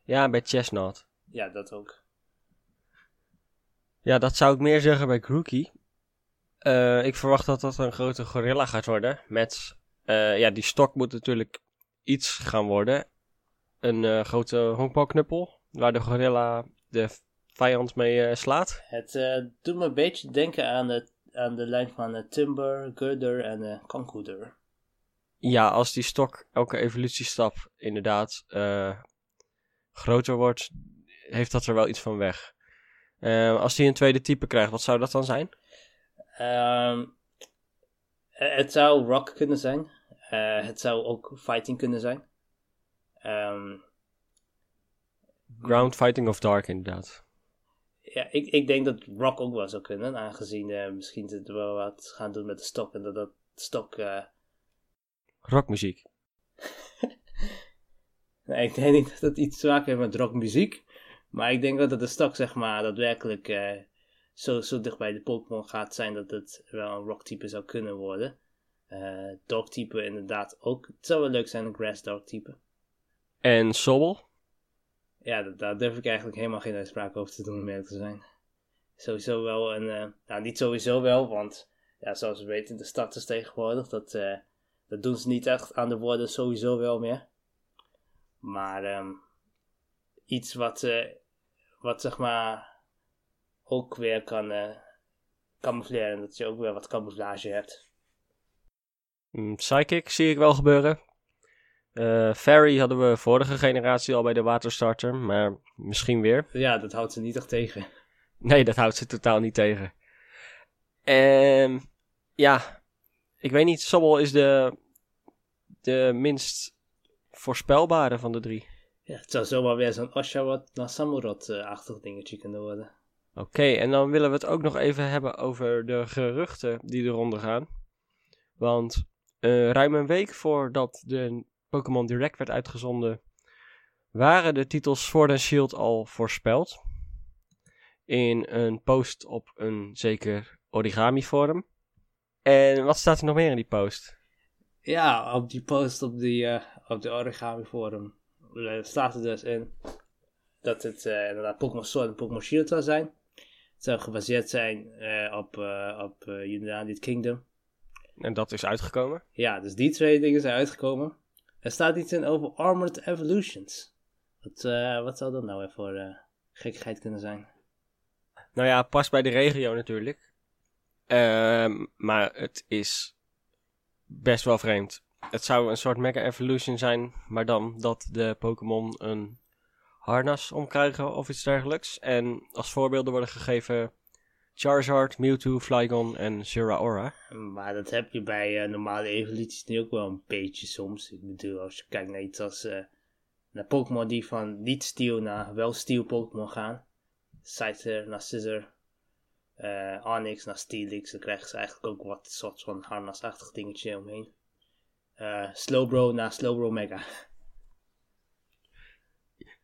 Ja, bij Chestnut. Ja, dat ook. Ja, dat zou ik meer zeggen bij Grookey. Eh, ik verwacht dat dat een grote gorilla gaat worden. Met, eh, ja, die stok moet natuurlijk iets gaan worden. Een eh, grote honkbalknuppel, waar de gorilla de vijand mee slaat. Het doet me een beetje denken aan de, aan de lijn van Timber, Gurder en uh. Ja, als die stok elke evolutiestap inderdaad groter wordt, heeft dat er wel iets van weg. Eh, als die een tweede type krijgt, wat zou dat dan zijn? Ehm, eh, het zou rock kunnen zijn. Eh, het zou ook fighting kunnen zijn. Ehm, Ground Fighting of Dark inderdaad. ja, ik, ik denk dat rock ook wel zou kunnen. Aangezien eh, misschien ze wel wat gaan doen met de stok. En dat dat stok... eh, Rockmuziek. nee, ik denk niet dat het iets te maken heeft met rockmuziek. Maar ik denk wel dat de stok, zeg maar, daadwerkelijk eh, zo, zo dicht bij de Pokémon gaat zijn dat het wel een rocktype zou kunnen worden. Eh dogtype inderdaad ook. Het zou wel leuk zijn, een grass dogtype. En Sobble? Ja, daar durf ik eigenlijk helemaal geen uitspraak over te doen, om eerlijk te zijn. Sowieso wel een... eh, nou, niet sowieso wel, want... Ja, zoals we weten, de starters tegenwoordig, dat, dat doen ze niet echt aan de woorden sowieso wel meer. Maar ehm, iets wat, wat zeg maar ook weer kan eh camoufleren, dat je ook weer wat camouflage hebt. Mm, Psychic zie ik wel gebeuren. Eh Fairy hadden we vorige generatie al bij de waterstarter, maar misschien weer. Ja, dat houdt ze niet echt tegen. Nee, dat houdt ze totaal niet tegen. Ehm ja, ik weet niet, Sobble is de, de minst voorspelbare van de drie. Ja, het zou zomaar weer zo'n Oshawott naar Samurott-achtig dingetje kunnen worden. Oké, en dan willen we het ook nog even hebben over de geruchten die eronder gaan. Want eh, ruim een week voordat de Pokémon Direct werd uitgezonden, waren de titels Sword and Shield al voorspeld. In een post op een zeker origami forum. En wat staat er nog meer in die post? Ja, op die post op, die, eh, op de Origami Forum eh, staat er dus in dat het eh, inderdaad Pokémon Sword en Pokémon Shield zou zijn. Het zou gebaseerd zijn eh, op, eh op eh, United Kingdom. En dat is uitgekomen. Ja, dus die twee dingen zijn uitgekomen. Er staat iets in over Armored Evolutions. Wat, eh, wat zou dat nou weer voor eh, gekkigheid kunnen zijn? Nou ja, past bij de regio natuurlijk. Ehm, maar het is best wel vreemd. Het zou een soort Mega Evolution zijn, maar dan dat de Pokémon een harnas omkrijgen of iets dergelijks. En als voorbeelden worden gegeven Charizard, Mewtwo, Flygon en Zeraora. Maar dat heb je bij eh, normale evoluties nu ook wel een beetje soms. Ik bedoel, als je kijkt naar iets als... eh, naar Pokémon die van niet steel naar wel steel Pokémon gaan. Scyther naar Scissor. eh Onyx naar Steelix. Dan krijgen ze eigenlijk ook wat soort van harnasachtig dingetje omheen. Eh Slowbro naar Slowbro Mega.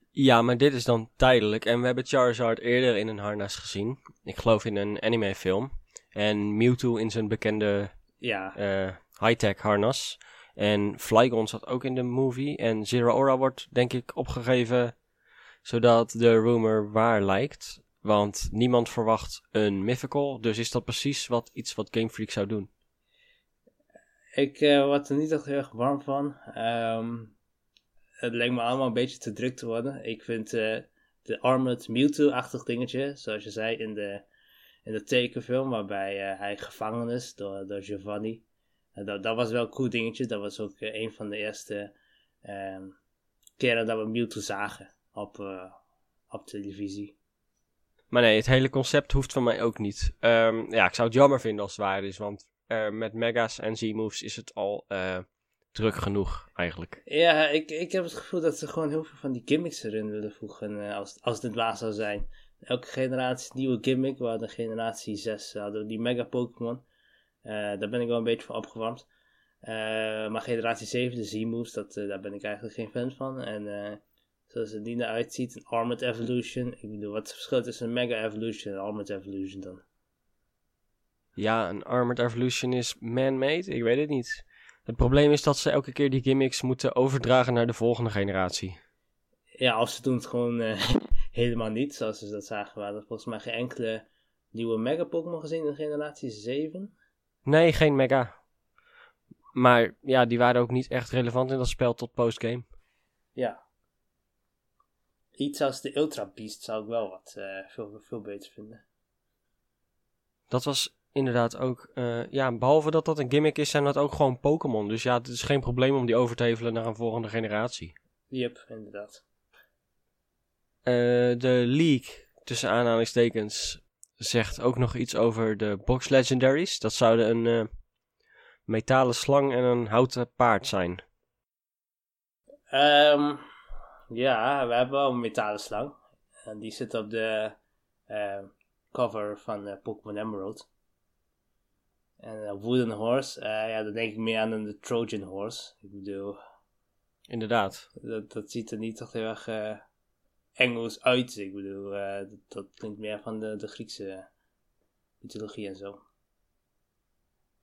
Ja, maar dit is dan tijdelijk. En we hebben Charizard eerder in een harnas gezien. Ik geloof in een anime-film. En Mewtwo in zijn bekende Ja, eh, high-tech harnas. En Flygon zat ook in de movie. En Zero Aura wordt, denk ik, opgegeven zodat de rumor waar lijkt. Want niemand verwacht een mythical. Dus is dat precies wat, iets wat Game Freak zou doen. Ik eh, word er niet echt heel erg warm van. Ehm, het lijkt me allemaal een beetje te druk te worden. Ik vind eh, de Armored Mewtwo-achtig dingetje, zoals je zei in de, in de tekenfilm, waarbij eh, hij gevangen is door, door Giovanni. Dat, dat was wel een cool dingetje. Dat was ook een van de eerste ehm, keren dat we Mewtwo zagen op, op televisie. Maar nee, het hele concept hoeft van mij ook niet. Ehm, ja, ik zou het jammer vinden als het waar is. Want eh, met Mega's en Z-moves is het al eh, druk genoeg, eigenlijk. Ja, ik, ik heb het gevoel dat ze gewoon heel veel van die gimmicks erin willen voegen eh, als, als dit waar zou zijn. Elke generatie nieuwe gimmick, we hadden generatie 6, hadden die mega Pokémon. Daar ben ik wel een beetje voor opgewarmd. Maar generatie 7, de Z-moves, dat, daar ben ik eigenlijk geen fan van. En zoals het die eruit ziet, een Armored Evolution. Ik bedoel, wat is het verschil tussen een Mega Evolution en een Armored Evolution dan? Ja, een Armored Evolution is man-made? Ik weet het niet. Het probleem is dat ze elke keer die gimmicks moeten overdragen naar de volgende generatie. Ja, of ze doen het gewoon eh, helemaal niet, zoals ze dat zagen. We hadden volgens mij geen enkele nieuwe Mega Pokémon gezien in generatie 7. Nee, geen Mega. Maar ja, die waren ook niet echt relevant in dat spel tot postgame. Ja. Iets als de Ultra Beast zou ik wel wat eh, veel, veel beter vinden. Dat was inderdaad ook... eh, ja, behalve dat dat een gimmick is, zijn dat ook gewoon Pokémon. Dus ja, het is geen probleem om die over te hevelen naar een volgende generatie. Yep, inderdaad. Eh, de League, tussen aanhalingstekens, zegt ook nog iets over de Box Legendaries. Dat zouden een eh, metalen slang en een houten paard zijn. Ehm, ja, we hebben wel een metalen slang. En die zit op de cover van Pokémon Emerald. En een Wooden Horse, eh, ja, dan denk ik meer aan een Trojan Horse. Ik bedoel, Inderdaad. dat, dat ziet er niet echt heel erg eh, Engels uit. Ik bedoel, eh, dat, dat klinkt meer van de, de Griekse mythologie en zo.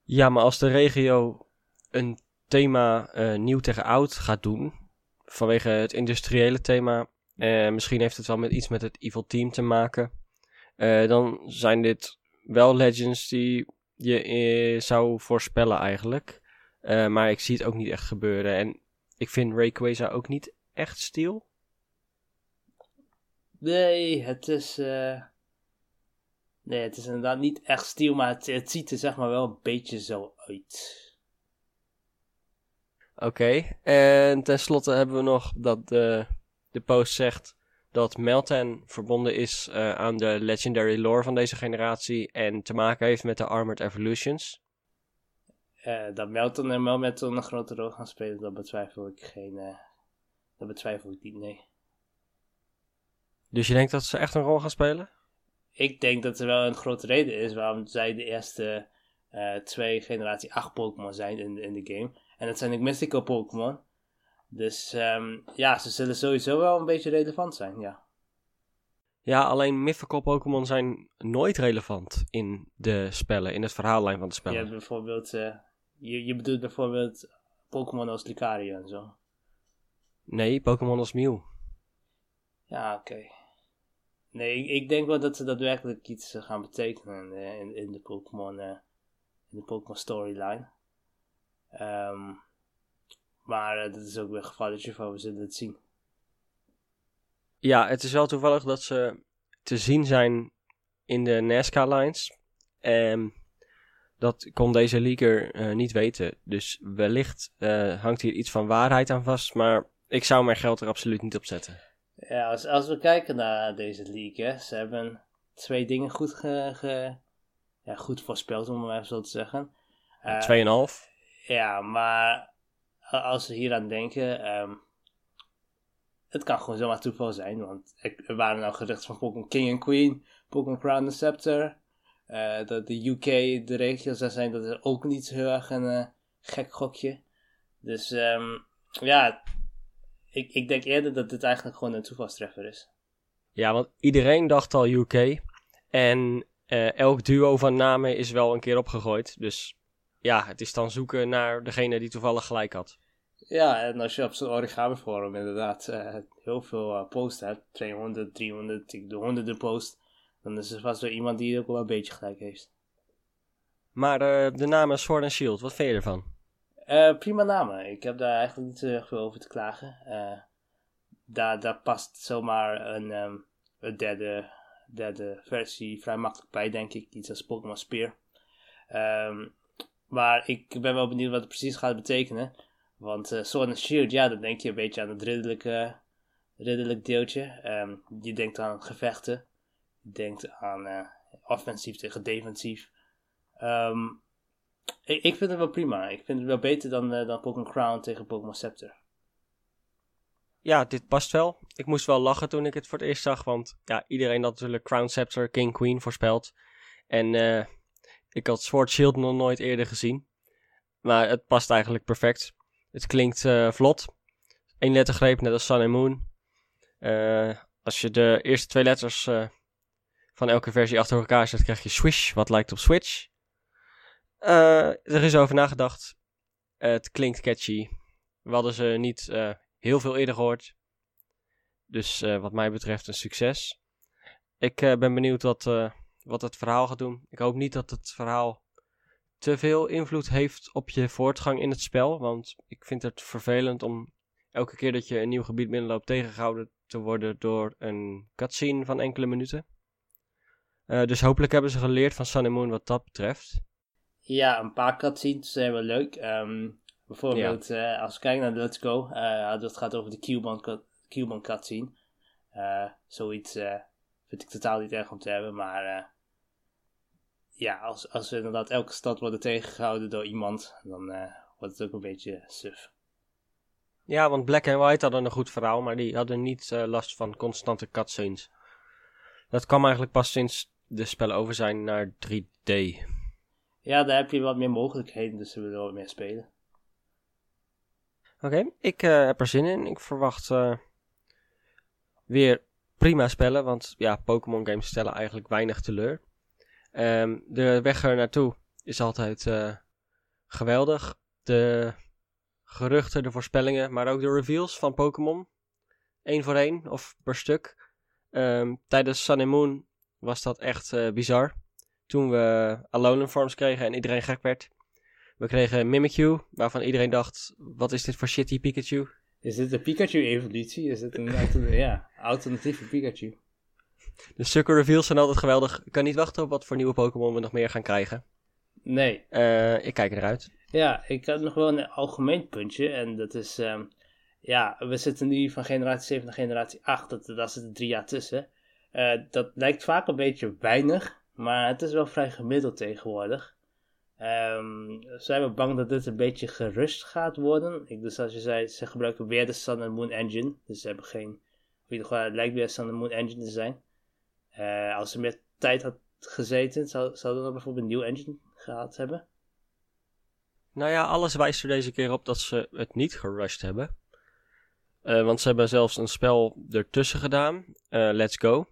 Ja, maar als de regio een thema eh, nieuw tegen oud gaat doen, vanwege het industriële thema, eh, misschien heeft het wel met iets met het Evil Team te maken, eh, dan zijn dit wel legends die je eh, zou voorspellen eigenlijk. Eh, maar ik zie het ook niet echt gebeuren. En ik vind Rayquaza ook niet echt stil. Nee, het is. eh, Nee, het is inderdaad niet echt stil, maar het, het ziet er zeg maar wel een beetje zo uit. Oké, en tenslotte hebben we nog dat de, de post zegt dat Meltan verbonden is eh, aan de legendary lore van deze generatie en te maken heeft met de Armored Evolutions. Eh, dat Melton en Melmetal een grote rol gaan spelen, dat betwijfel ik geen. eh, dat betwijfel ik niet, nee. Dus je denkt dat ze echt een rol gaan spelen? Ik denk dat er wel een grote reden is waarom zij de eerste twee generatie 8 Pokémon zijn in, in de game. En dat zijn ook mystical Pokémon. Dus ehm, ja, ze zullen sowieso wel een beetje relevant zijn, ja. Ja, alleen mythical Pokémon zijn nooit relevant in de spellen, in het verhaallijn van de Je spellen. hebt bijvoorbeeld, eh, je, je bedoelt bijvoorbeeld Pokémon als Lucario en zo. Nee, Pokémon als Mew. Ja, oké. Nee, ik, ik denk wel dat ze daadwerkelijk iets eh, gaan betekenen eh, in, in de Pokémon eh, in de Pokémon storyline. Ehm, maar eh, dat is ook weer gevalletje van we zullen het zien. Ja, het is wel toevallig dat ze te zien zijn in de NASCAR-lines. En dat kon deze leaker eh, niet weten. Dus wellicht eh, hangt hier iets van waarheid aan vast. Maar ik zou mijn geld er absoluut niet op zetten. Ja, als, als we kijken naar deze league, hè, ze hebben twee dingen goed, ge, ge- ja, goed voorspeld, om het maar even zo te zeggen. Eh, 2,5. Ja, maar als we hier aan denken, ehm, het kan gewoon zomaar toeval zijn, want er waren nou geruchten van Pokémon King en Queen, Pokémon Crown en Scepter, eh, dat de UK de regio's daar zijn, dat is ook niet heel erg een eh, gek gokje. Dus ehm, ja, ik, ik denk eerder dat dit eigenlijk gewoon een toevalstreffer is. Ja, want iedereen dacht al UK. En elk duo van namen is wel een keer opgegooid. Dus ja, het is dan zoeken naar degene die toevallig gelijk had. Ja, en als je op zo'n origami forum inderdaad uh, heel veel uh, posts hebt, 200, 300, de honderden posts, dan is er vast wel iemand die ook wel een beetje gelijk heeft. Maar uh, de namen Sword and Shield, wat vind je ervan? prima namen. Ik heb daar eigenlijk niet zo veel over te klagen. daar, daar past zomaar een, um, een derde, derde versie vrij makkelijk bij, denk ik. Iets als Pokémon Spear. Um, maar ik ben wel benieuwd wat het precies gaat betekenen. Want uh, Sword and Shield, ja, dan denk je een beetje aan het ridderlijke, ridderlijk deeltje. Um, je denkt aan gevechten. Je denkt aan uh, offensief tegen defensief. Um, ik, ik, vind het wel prima. Ik vind het wel beter dan, uh, dan Pokémon Crown tegen Pokémon Scepter. Ja, dit past wel. Ik moest wel lachen toen ik het voor het eerst zag. Want ja, iedereen had natuurlijk Crown Scepter, King Queen voorspeld. En ik had Sword Shield nog nooit eerder gezien. Maar het past eigenlijk perfect. Het klinkt uh, vlot. Eén lettergreep, net als Sun and Moon. Uh, als je de eerste twee letters uh, van elke versie achter elkaar zet, krijg je Swish, wat lijkt op Switch. er is over nagedacht. het klinkt catchy. We hadden ze niet heel veel eerder gehoord. Dus wat mij betreft een succes. Ik ben benieuwd wat, wat het verhaal gaat doen. Ik hoop niet dat het verhaal te veel invloed heeft op je voortgang in het spel. Want ik vind het vervelend om elke keer dat je een nieuw gebied binnenloopt tegengehouden te worden door een cutscene van enkele minuten. Uh, dus hopelijk hebben ze geleerd van Sun and Moon wat dat betreft. Ja, een paar cutscenes zijn wel leuk. Um, bijvoorbeeld, ja. uh, als we kijken naar de Let's Go, uh, dat gaat over de Cuban, Cuban cutscene. zoiets vind ik totaal niet erg om te hebben, maar ja, als, als we inderdaad elke stad worden tegengehouden door iemand, dan uh, wordt het ook een beetje suf. Ja, want Black and White hadden een goed verhaal, maar die hadden niet uh, last van constante cutscenes. Dat kwam eigenlijk pas sinds de spellen over zijn naar 3D. Ja, daar heb je wat meer mogelijkheden, dus we willen wat meer spelen. Oké, okay, ik uh, heb er zin in. Ik verwacht weer prima spellen, want ja, Pokémon games stellen eigenlijk weinig teleur. Um, de weg er naartoe is altijd uh, geweldig. De geruchten, de voorspellingen, maar ook de reveals van Pokémon. Eén voor één of per stuk. Um, tijdens Sun and Moon was dat echt uh, bizar. Toen we Alolan Forms kregen en iedereen gek werd. We kregen Mimikyu, waarvan iedereen dacht: wat is dit voor shitty Pikachu? Is dit een Pikachu-evolutie? Is dit een ja, alternatieve Pikachu? De sucker reveals zijn altijd geweldig. Ik kan niet wachten op wat voor nieuwe Pokémon we nog meer gaan krijgen. Nee. Uh, ik kijk eruit. Ja, ik had nog wel een algemeen puntje. En dat is, um, ja, we zitten nu van generatie 7 naar generatie 8. Dat, daar zitten drie jaar tussen. Uh, dat lijkt vaak een beetje weinig. Maar het is wel vrij gemiddeld tegenwoordig. Um, zijn we bang dat dit een beetje gerust gaat worden? Ik, dus als je zei, ze gebruiken weer de Sun and Moon Engine. Dus ze hebben geen, in ieder geval, het lijkt weer Sun and Moon Engine te zijn. Uh, als ze meer tijd had gezeten, zou, zou dan bijvoorbeeld een nieuw engine gehad hebben? Nou ja, alles wijst er deze keer op dat ze het niet gerushed hebben. Uh, want ze hebben zelfs een spel ertussen gedaan, uh, Let's Go.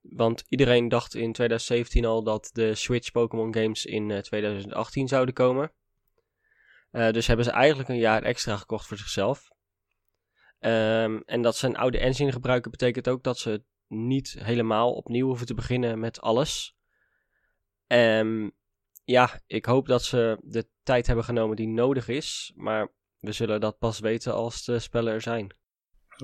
Want iedereen dacht in 2017 al dat de Switch Pokémon games in 2018 zouden komen. dus hebben ze eigenlijk een jaar extra gekocht voor zichzelf. Um, en dat ze een oude engine gebruiken betekent ook dat ze niet helemaal opnieuw hoeven te beginnen met alles. Um, ja, ik hoop dat ze de tijd hebben genomen die nodig is. Maar we zullen dat pas weten als de spellen er zijn.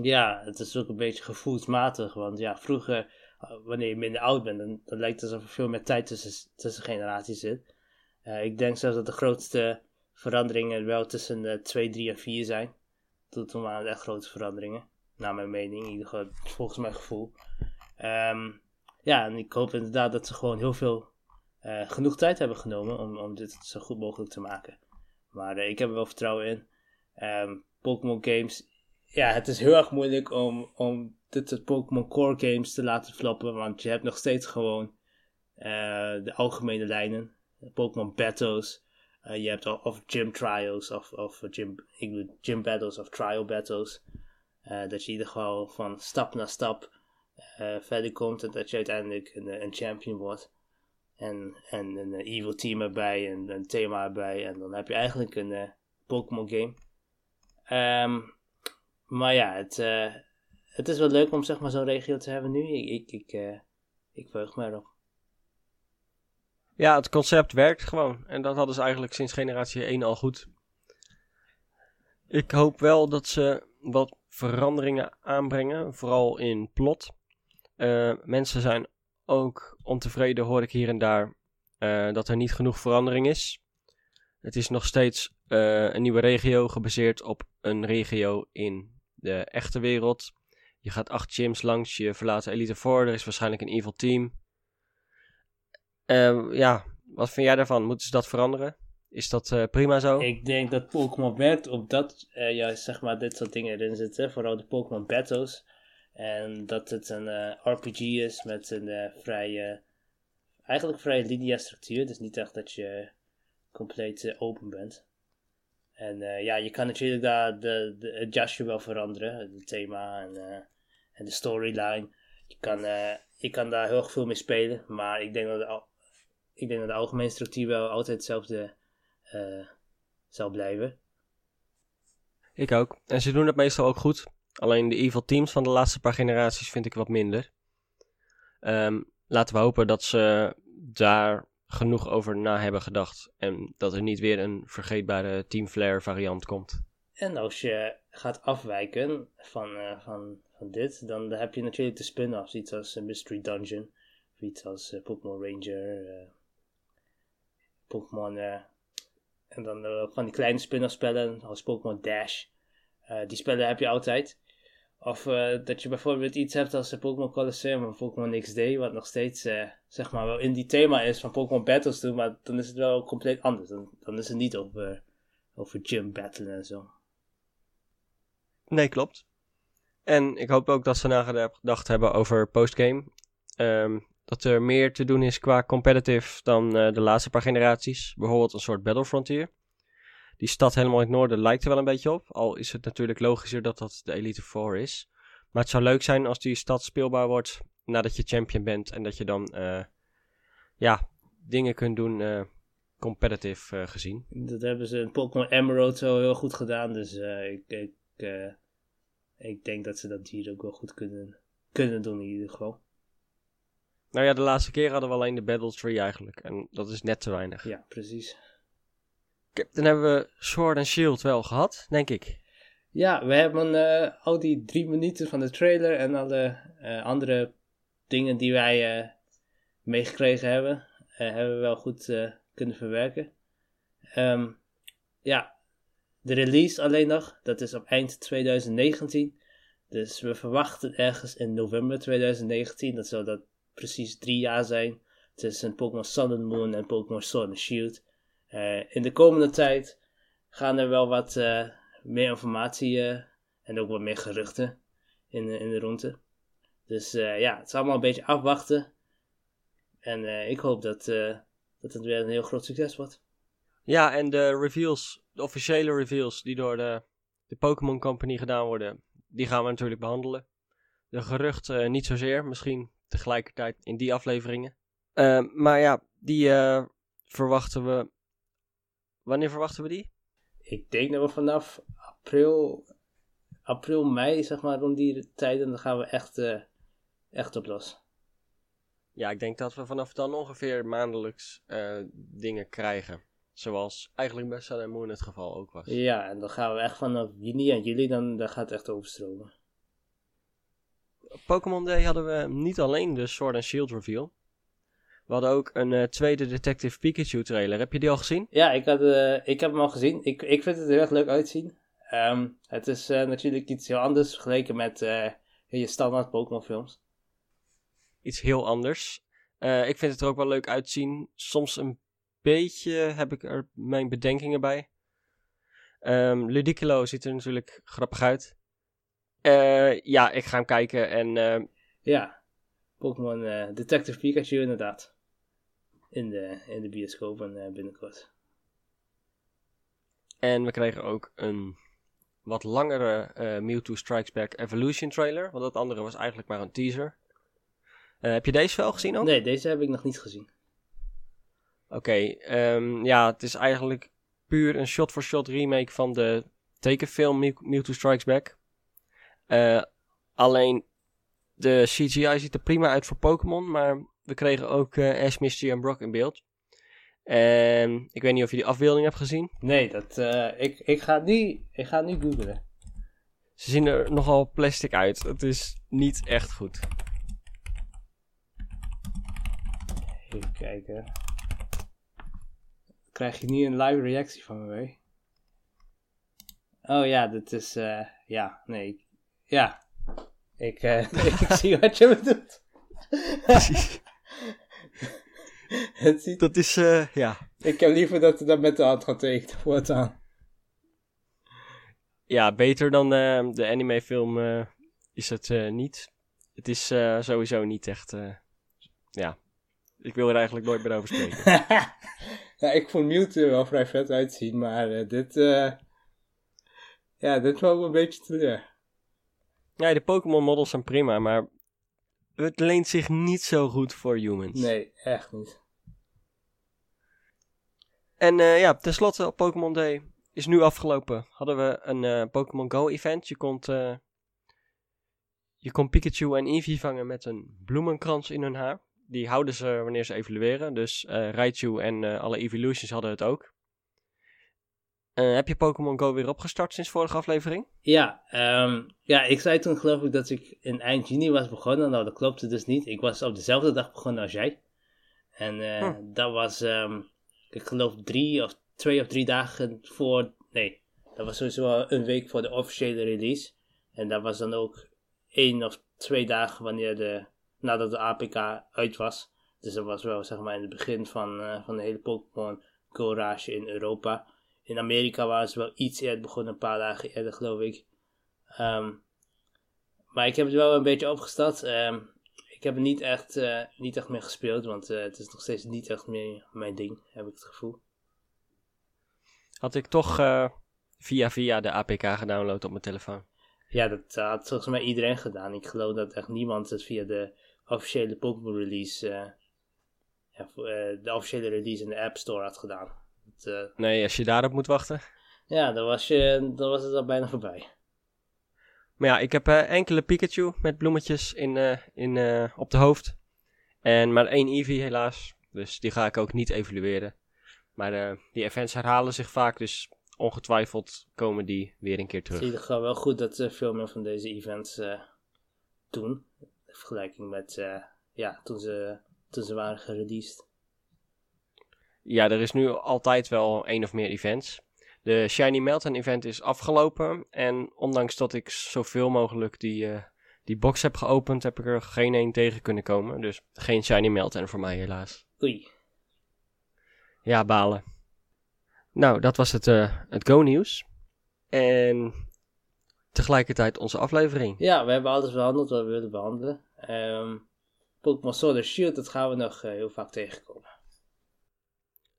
Ja, het is ook een beetje gevoelsmatig. Want ja, vroeger, eh, wanneer je minder oud bent, dan, lijkt het alsof er veel meer tijd tussen, tussen generaties zit. Uh, ik denk zelfs dat de grootste veranderingen wel tussen de 2, 3 en 4 zijn. Toen waren het echt grote veranderingen naar mijn mening, in ieder geval volgens mijn gevoel. Um, ja, en ik hoop inderdaad dat ze gewoon heel veel, uh, genoeg tijd hebben genomen om, om dit zo goed mogelijk te maken. Maar uh, ik heb er wel vertrouwen in. Um, Pokémon games, ja, het is heel erg moeilijk om, om dit soort Pokémon Core games te laten floppen, want je hebt nog steeds gewoon uh, de algemene lijnen. Pokémon Battles, je hebt of, of Gym Trials, of, of gym, ik bedoel, Gym Battles of Trial Battles. dat je in ieder geval van stap naar stap verder komt en dat je uiteindelijk een, een champion wordt. En, en een evil team erbij en een thema erbij. En dan heb je eigenlijk een Pokémon game. Ehm, maar ja, het, het is wel leuk om zeg maar zo'n regio te hebben nu. Ik, ik, ik, uh, ik verheug me erop. Ja, het concept werkt gewoon. En dat hadden ze eigenlijk sinds generatie 1 al goed. Ik hoop wel dat ze wat veranderingen aanbrengen, vooral in plot. Uh, mensen zijn ook ontevreden, hoor ik hier en daar, uh, dat er niet genoeg verandering is. Het is nog steeds uh, een nieuwe regio gebaseerd op een regio in de echte wereld. Je gaat acht gyms langs, je verlaat Elite Four, er is waarschijnlijk een evil team. Uh, ja, wat vind jij daarvan? Moeten ze dat veranderen? Is dat prima zo? Ik denk dat Pokémon werkt op dat, uh, ja, zeg maar, dit soort dingen erin zitten. Vooral de Pokémon Battles. En dat het een uh, RPG is met een vrij, eigenlijk vrij lineaire structuur. Dus niet echt dat je compleet open bent. En ja, je kan natuurlijk daar de, de, het jasje wel veranderen, het thema en en de storyline. Je kan, uh, je kan daar heel veel mee spelen, maar ik denk dat de, ik denk dat de algemene structuur wel altijd hetzelfde uh, zal blijven. Ik ook. En ze doen het meestal ook goed. Alleen de evil teams van de laatste paar generaties vind ik wat minder. Um, laten we hopen dat ze daar genoeg over na hebben gedacht. En dat er niet weer een vergeetbare Team Flare variant komt. En als je gaat afwijken van, uh, van dit, dan, heb je natuurlijk de spin-offs, iets als uh, Mystery Dungeon, iets als uh, Pokémon Ranger, uh, Pokémon, en dan van die kleine spin-off spellen als Pokémon Dash. die spellen heb je altijd. Of dat je bijvoorbeeld iets hebt als Pokémon Colosseum of Pokémon XD, wat nog steeds zeg maar wel in die thema is van Pokémon Battles doen, maar dan is het wel compleet anders. Dan, dan is het niet over, over gym battle en zo. Nee, klopt. En ik hoop ook dat ze nagedacht hebben over postgame. Um, dat er meer te doen is qua competitive dan uh, de laatste paar generaties. Bijvoorbeeld een soort Battle Frontier. Die stad helemaal in het noorden lijkt er wel een beetje op. Al is het natuurlijk logischer dat dat de Elite Four is. Maar het zou leuk zijn als die stad speelbaar wordt nadat je champion bent. En dat je dan uh, ja, dingen kunt doen uh, competitive uh, gezien. Dat hebben ze in Pokémon Emerald zo heel goed gedaan. Dus ik, ik ik denk dat ze dat hier ook wel goed kunnen, kunnen doen in ieder geval. Nou ja, de laatste keer hadden we alleen de Battle Tree eigenlijk. En dat is net te weinig. Ja, precies. Dan hebben we Sword and Shield wel gehad, denk ik. Ja, we hebben uh, al die drie minuten van de trailer en alle uh, andere dingen die wij uh, meegekregen hebben, hebben we wel goed kunnen verwerken. Um, ja, de release alleen nog, dat is op eind 2019. Dus we verwachten ergens in november 2019, dat zou dat precies drie jaar zijn, tussen Pokémon Sun and Moon en Pokémon Sword and Shield. Uh, in de komende tijd gaan er wel wat uh, meer informatie uh, en ook wat meer geruchten in, in de ronde. Dus ja, het is allemaal een beetje afwachten. En ik hoop dat, dat het weer een heel groot succes wordt. Ja, en de reveals, de officiële reveals die door de, de Pokémon Company gedaan worden, die gaan we natuurlijk behandelen. De geruchten uh, niet zozeer, misschien tegelijkertijd in die afleveringen. Uh, maar ja, die uh, verwachten we. Wanneer verwachten we die? Ik denk dat we vanaf april, april, mei, zeg maar, rond die tijden, dan gaan we echt, uh, echt op los. Ja, ik denk dat we vanaf dan ongeveer maandelijks dingen krijgen. Zoals eigenlijk bij Sun Moon het geval ook was. Ja, en dan gaan we echt vanaf juni en juli, dan, dan gaat het echt overstromen. Pokémon Day hadden we niet alleen de Sword and Shield reveal. We hadden ook een uh, tweede Detective Pikachu trailer. Heb je die al gezien? Ja, ik, had, uh, ik heb hem al gezien. Ik, ik vind het er echt leuk uitzien. Um, het is uh, natuurlijk iets heel anders vergeleken met je standaard Pokémon films. Iets heel anders. ik vind het er ook wel leuk uitzien. Soms een beetje heb ik er mijn bedenkingen bij. Um, Ludicolo ziet er natuurlijk grappig uit. Ja, ik ga hem kijken en... Uh, ja, Pokémon Detective Pikachu inderdaad. In de, in de bioscoop en binnenkort. En we kregen ook een wat langere eh, Mewtwo Strikes Back Evolution trailer. Want dat andere was eigenlijk maar een teaser. Eh, heb je deze wel gezien ook? Nee, deze heb ik nog niet gezien. Oké, ehm, ja, het is eigenlijk puur een shot-for-shot remake van de tekenfilm Mew- Mewtwo Strikes Back. Eh, alleen de CGI ziet er prima uit voor Pokémon, maar we kregen ook Ash, Misty en Brock in beeld. En ik weet niet of je die afbeelding hebt gezien. Nee, dat, eh, ik, ik, ga het nu, ik ga nu googlen. Ze zien er nogal plastic uit. Het is niet echt goed. Even kijken. Krijg je nu een live reactie van me mee? Oh ja, dit is, eh, ja, nee, ja. Ik, eh, ik zie wat je bedoelt. Het ziet, Dat is, eh, ja. ik heb liever dat het dan met de hand getekend voortaan. ja, beter dan eh, de animefilm eh, is het eh, niet. Het is eh, sowieso niet echt, eh, ja. Ik wil er eigenlijk nooit meer over spreken. ja, ik vond Mewtwo er wel vrij vet uitzien, maar eh, dit, eh, ja, dit valt me een beetje teleur. Ja, de Pokémon models zijn prima, maar het leent zich niet zo goed voor humans. Nee, echt niet. En eh, ja, tenslotte op Pokémon Day is nu afgelopen. Hadden we een eh, Pokémon Go event. Je kon, eh, je kon Pikachu en Eevee vangen met een bloemenkrans in hun haar. Die houden ze wanneer ze evolueren. Dus Raichu en alle Evolutions hadden het ook. Eh, heb je Pokémon Go weer opgestart sinds vorige aflevering? Ja, ehm, ja, ik zei toen geloof ik dat ik in eind juni was begonnen. Nou, dat klopte dus niet. Ik was op dezelfde dag begonnen als jij. En eh, Hm. dat was, ehm, ik geloof drie of twee of drie dagen voor, nee, dat was sowieso een week voor de officiële release. En dat was dan ook één of twee dagen wanneer de, nadat de APK uit was. Dus dat was wel zeg maar in het begin van, eh, van de hele Pokémon Go rage in Europa. In Amerika waren ze wel iets eerder begonnen, een paar dagen eerder geloof ik. Ehm, maar ik heb het wel een beetje opgestart. Ehm, ik heb het niet echt, eh, niet echt meer gespeeld, want eh, het is nog steeds niet echt meer mijn ding, heb ik het gevoel. Had ik toch eh, via via de APK gedownload op mijn telefoon. Ja, dat had volgens mij iedereen gedaan. Ik geloof dat echt niemand het via de officiële Pokémon release, ja, de officiële release in de App Store had gedaan. Dat, eh, Nee, als je daarop moet wachten. ja, dan was, je, dan was het al bijna voorbij. Maar ja, ik heb eh, enkele Pikachu met bloemetjes in, eh, in, op de hoofd. En maar één Eevee helaas. Dus die ga ik ook niet evalueren. Maar die events herhalen zich vaak, dus ongetwijfeld komen die weer een keer Het is in terug. ieder geval wel goed dat ze veel meer van deze events eh, doen. In vergelijking met ja, toen, ze, toen ze waren gereleased. Ja, er is nu altijd wel één of meer events. De Shiny Melton event is afgelopen. En ondanks dat ik zoveel mogelijk die, eh, die box heb geopend, heb ik er geen één tegen kunnen komen. Dus geen Shiny Melton voor mij helaas. Oei. Ja, balen. Nou, dat was het, eh, het Go-nieuws. En tegelijkertijd onze aflevering. Ja, we hebben alles behandeld wat we willen behandelen. Ehm Pokémon Sword Shield, dat gaan we nog eh, heel vaak tegenkomen.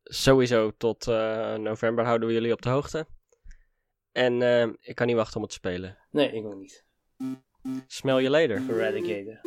Sowieso tot eh, november houden we jullie op de hoogte. En eh, ik kan niet wachten om het te spelen. Nee, ik nog niet. Smell je later. Eradicator.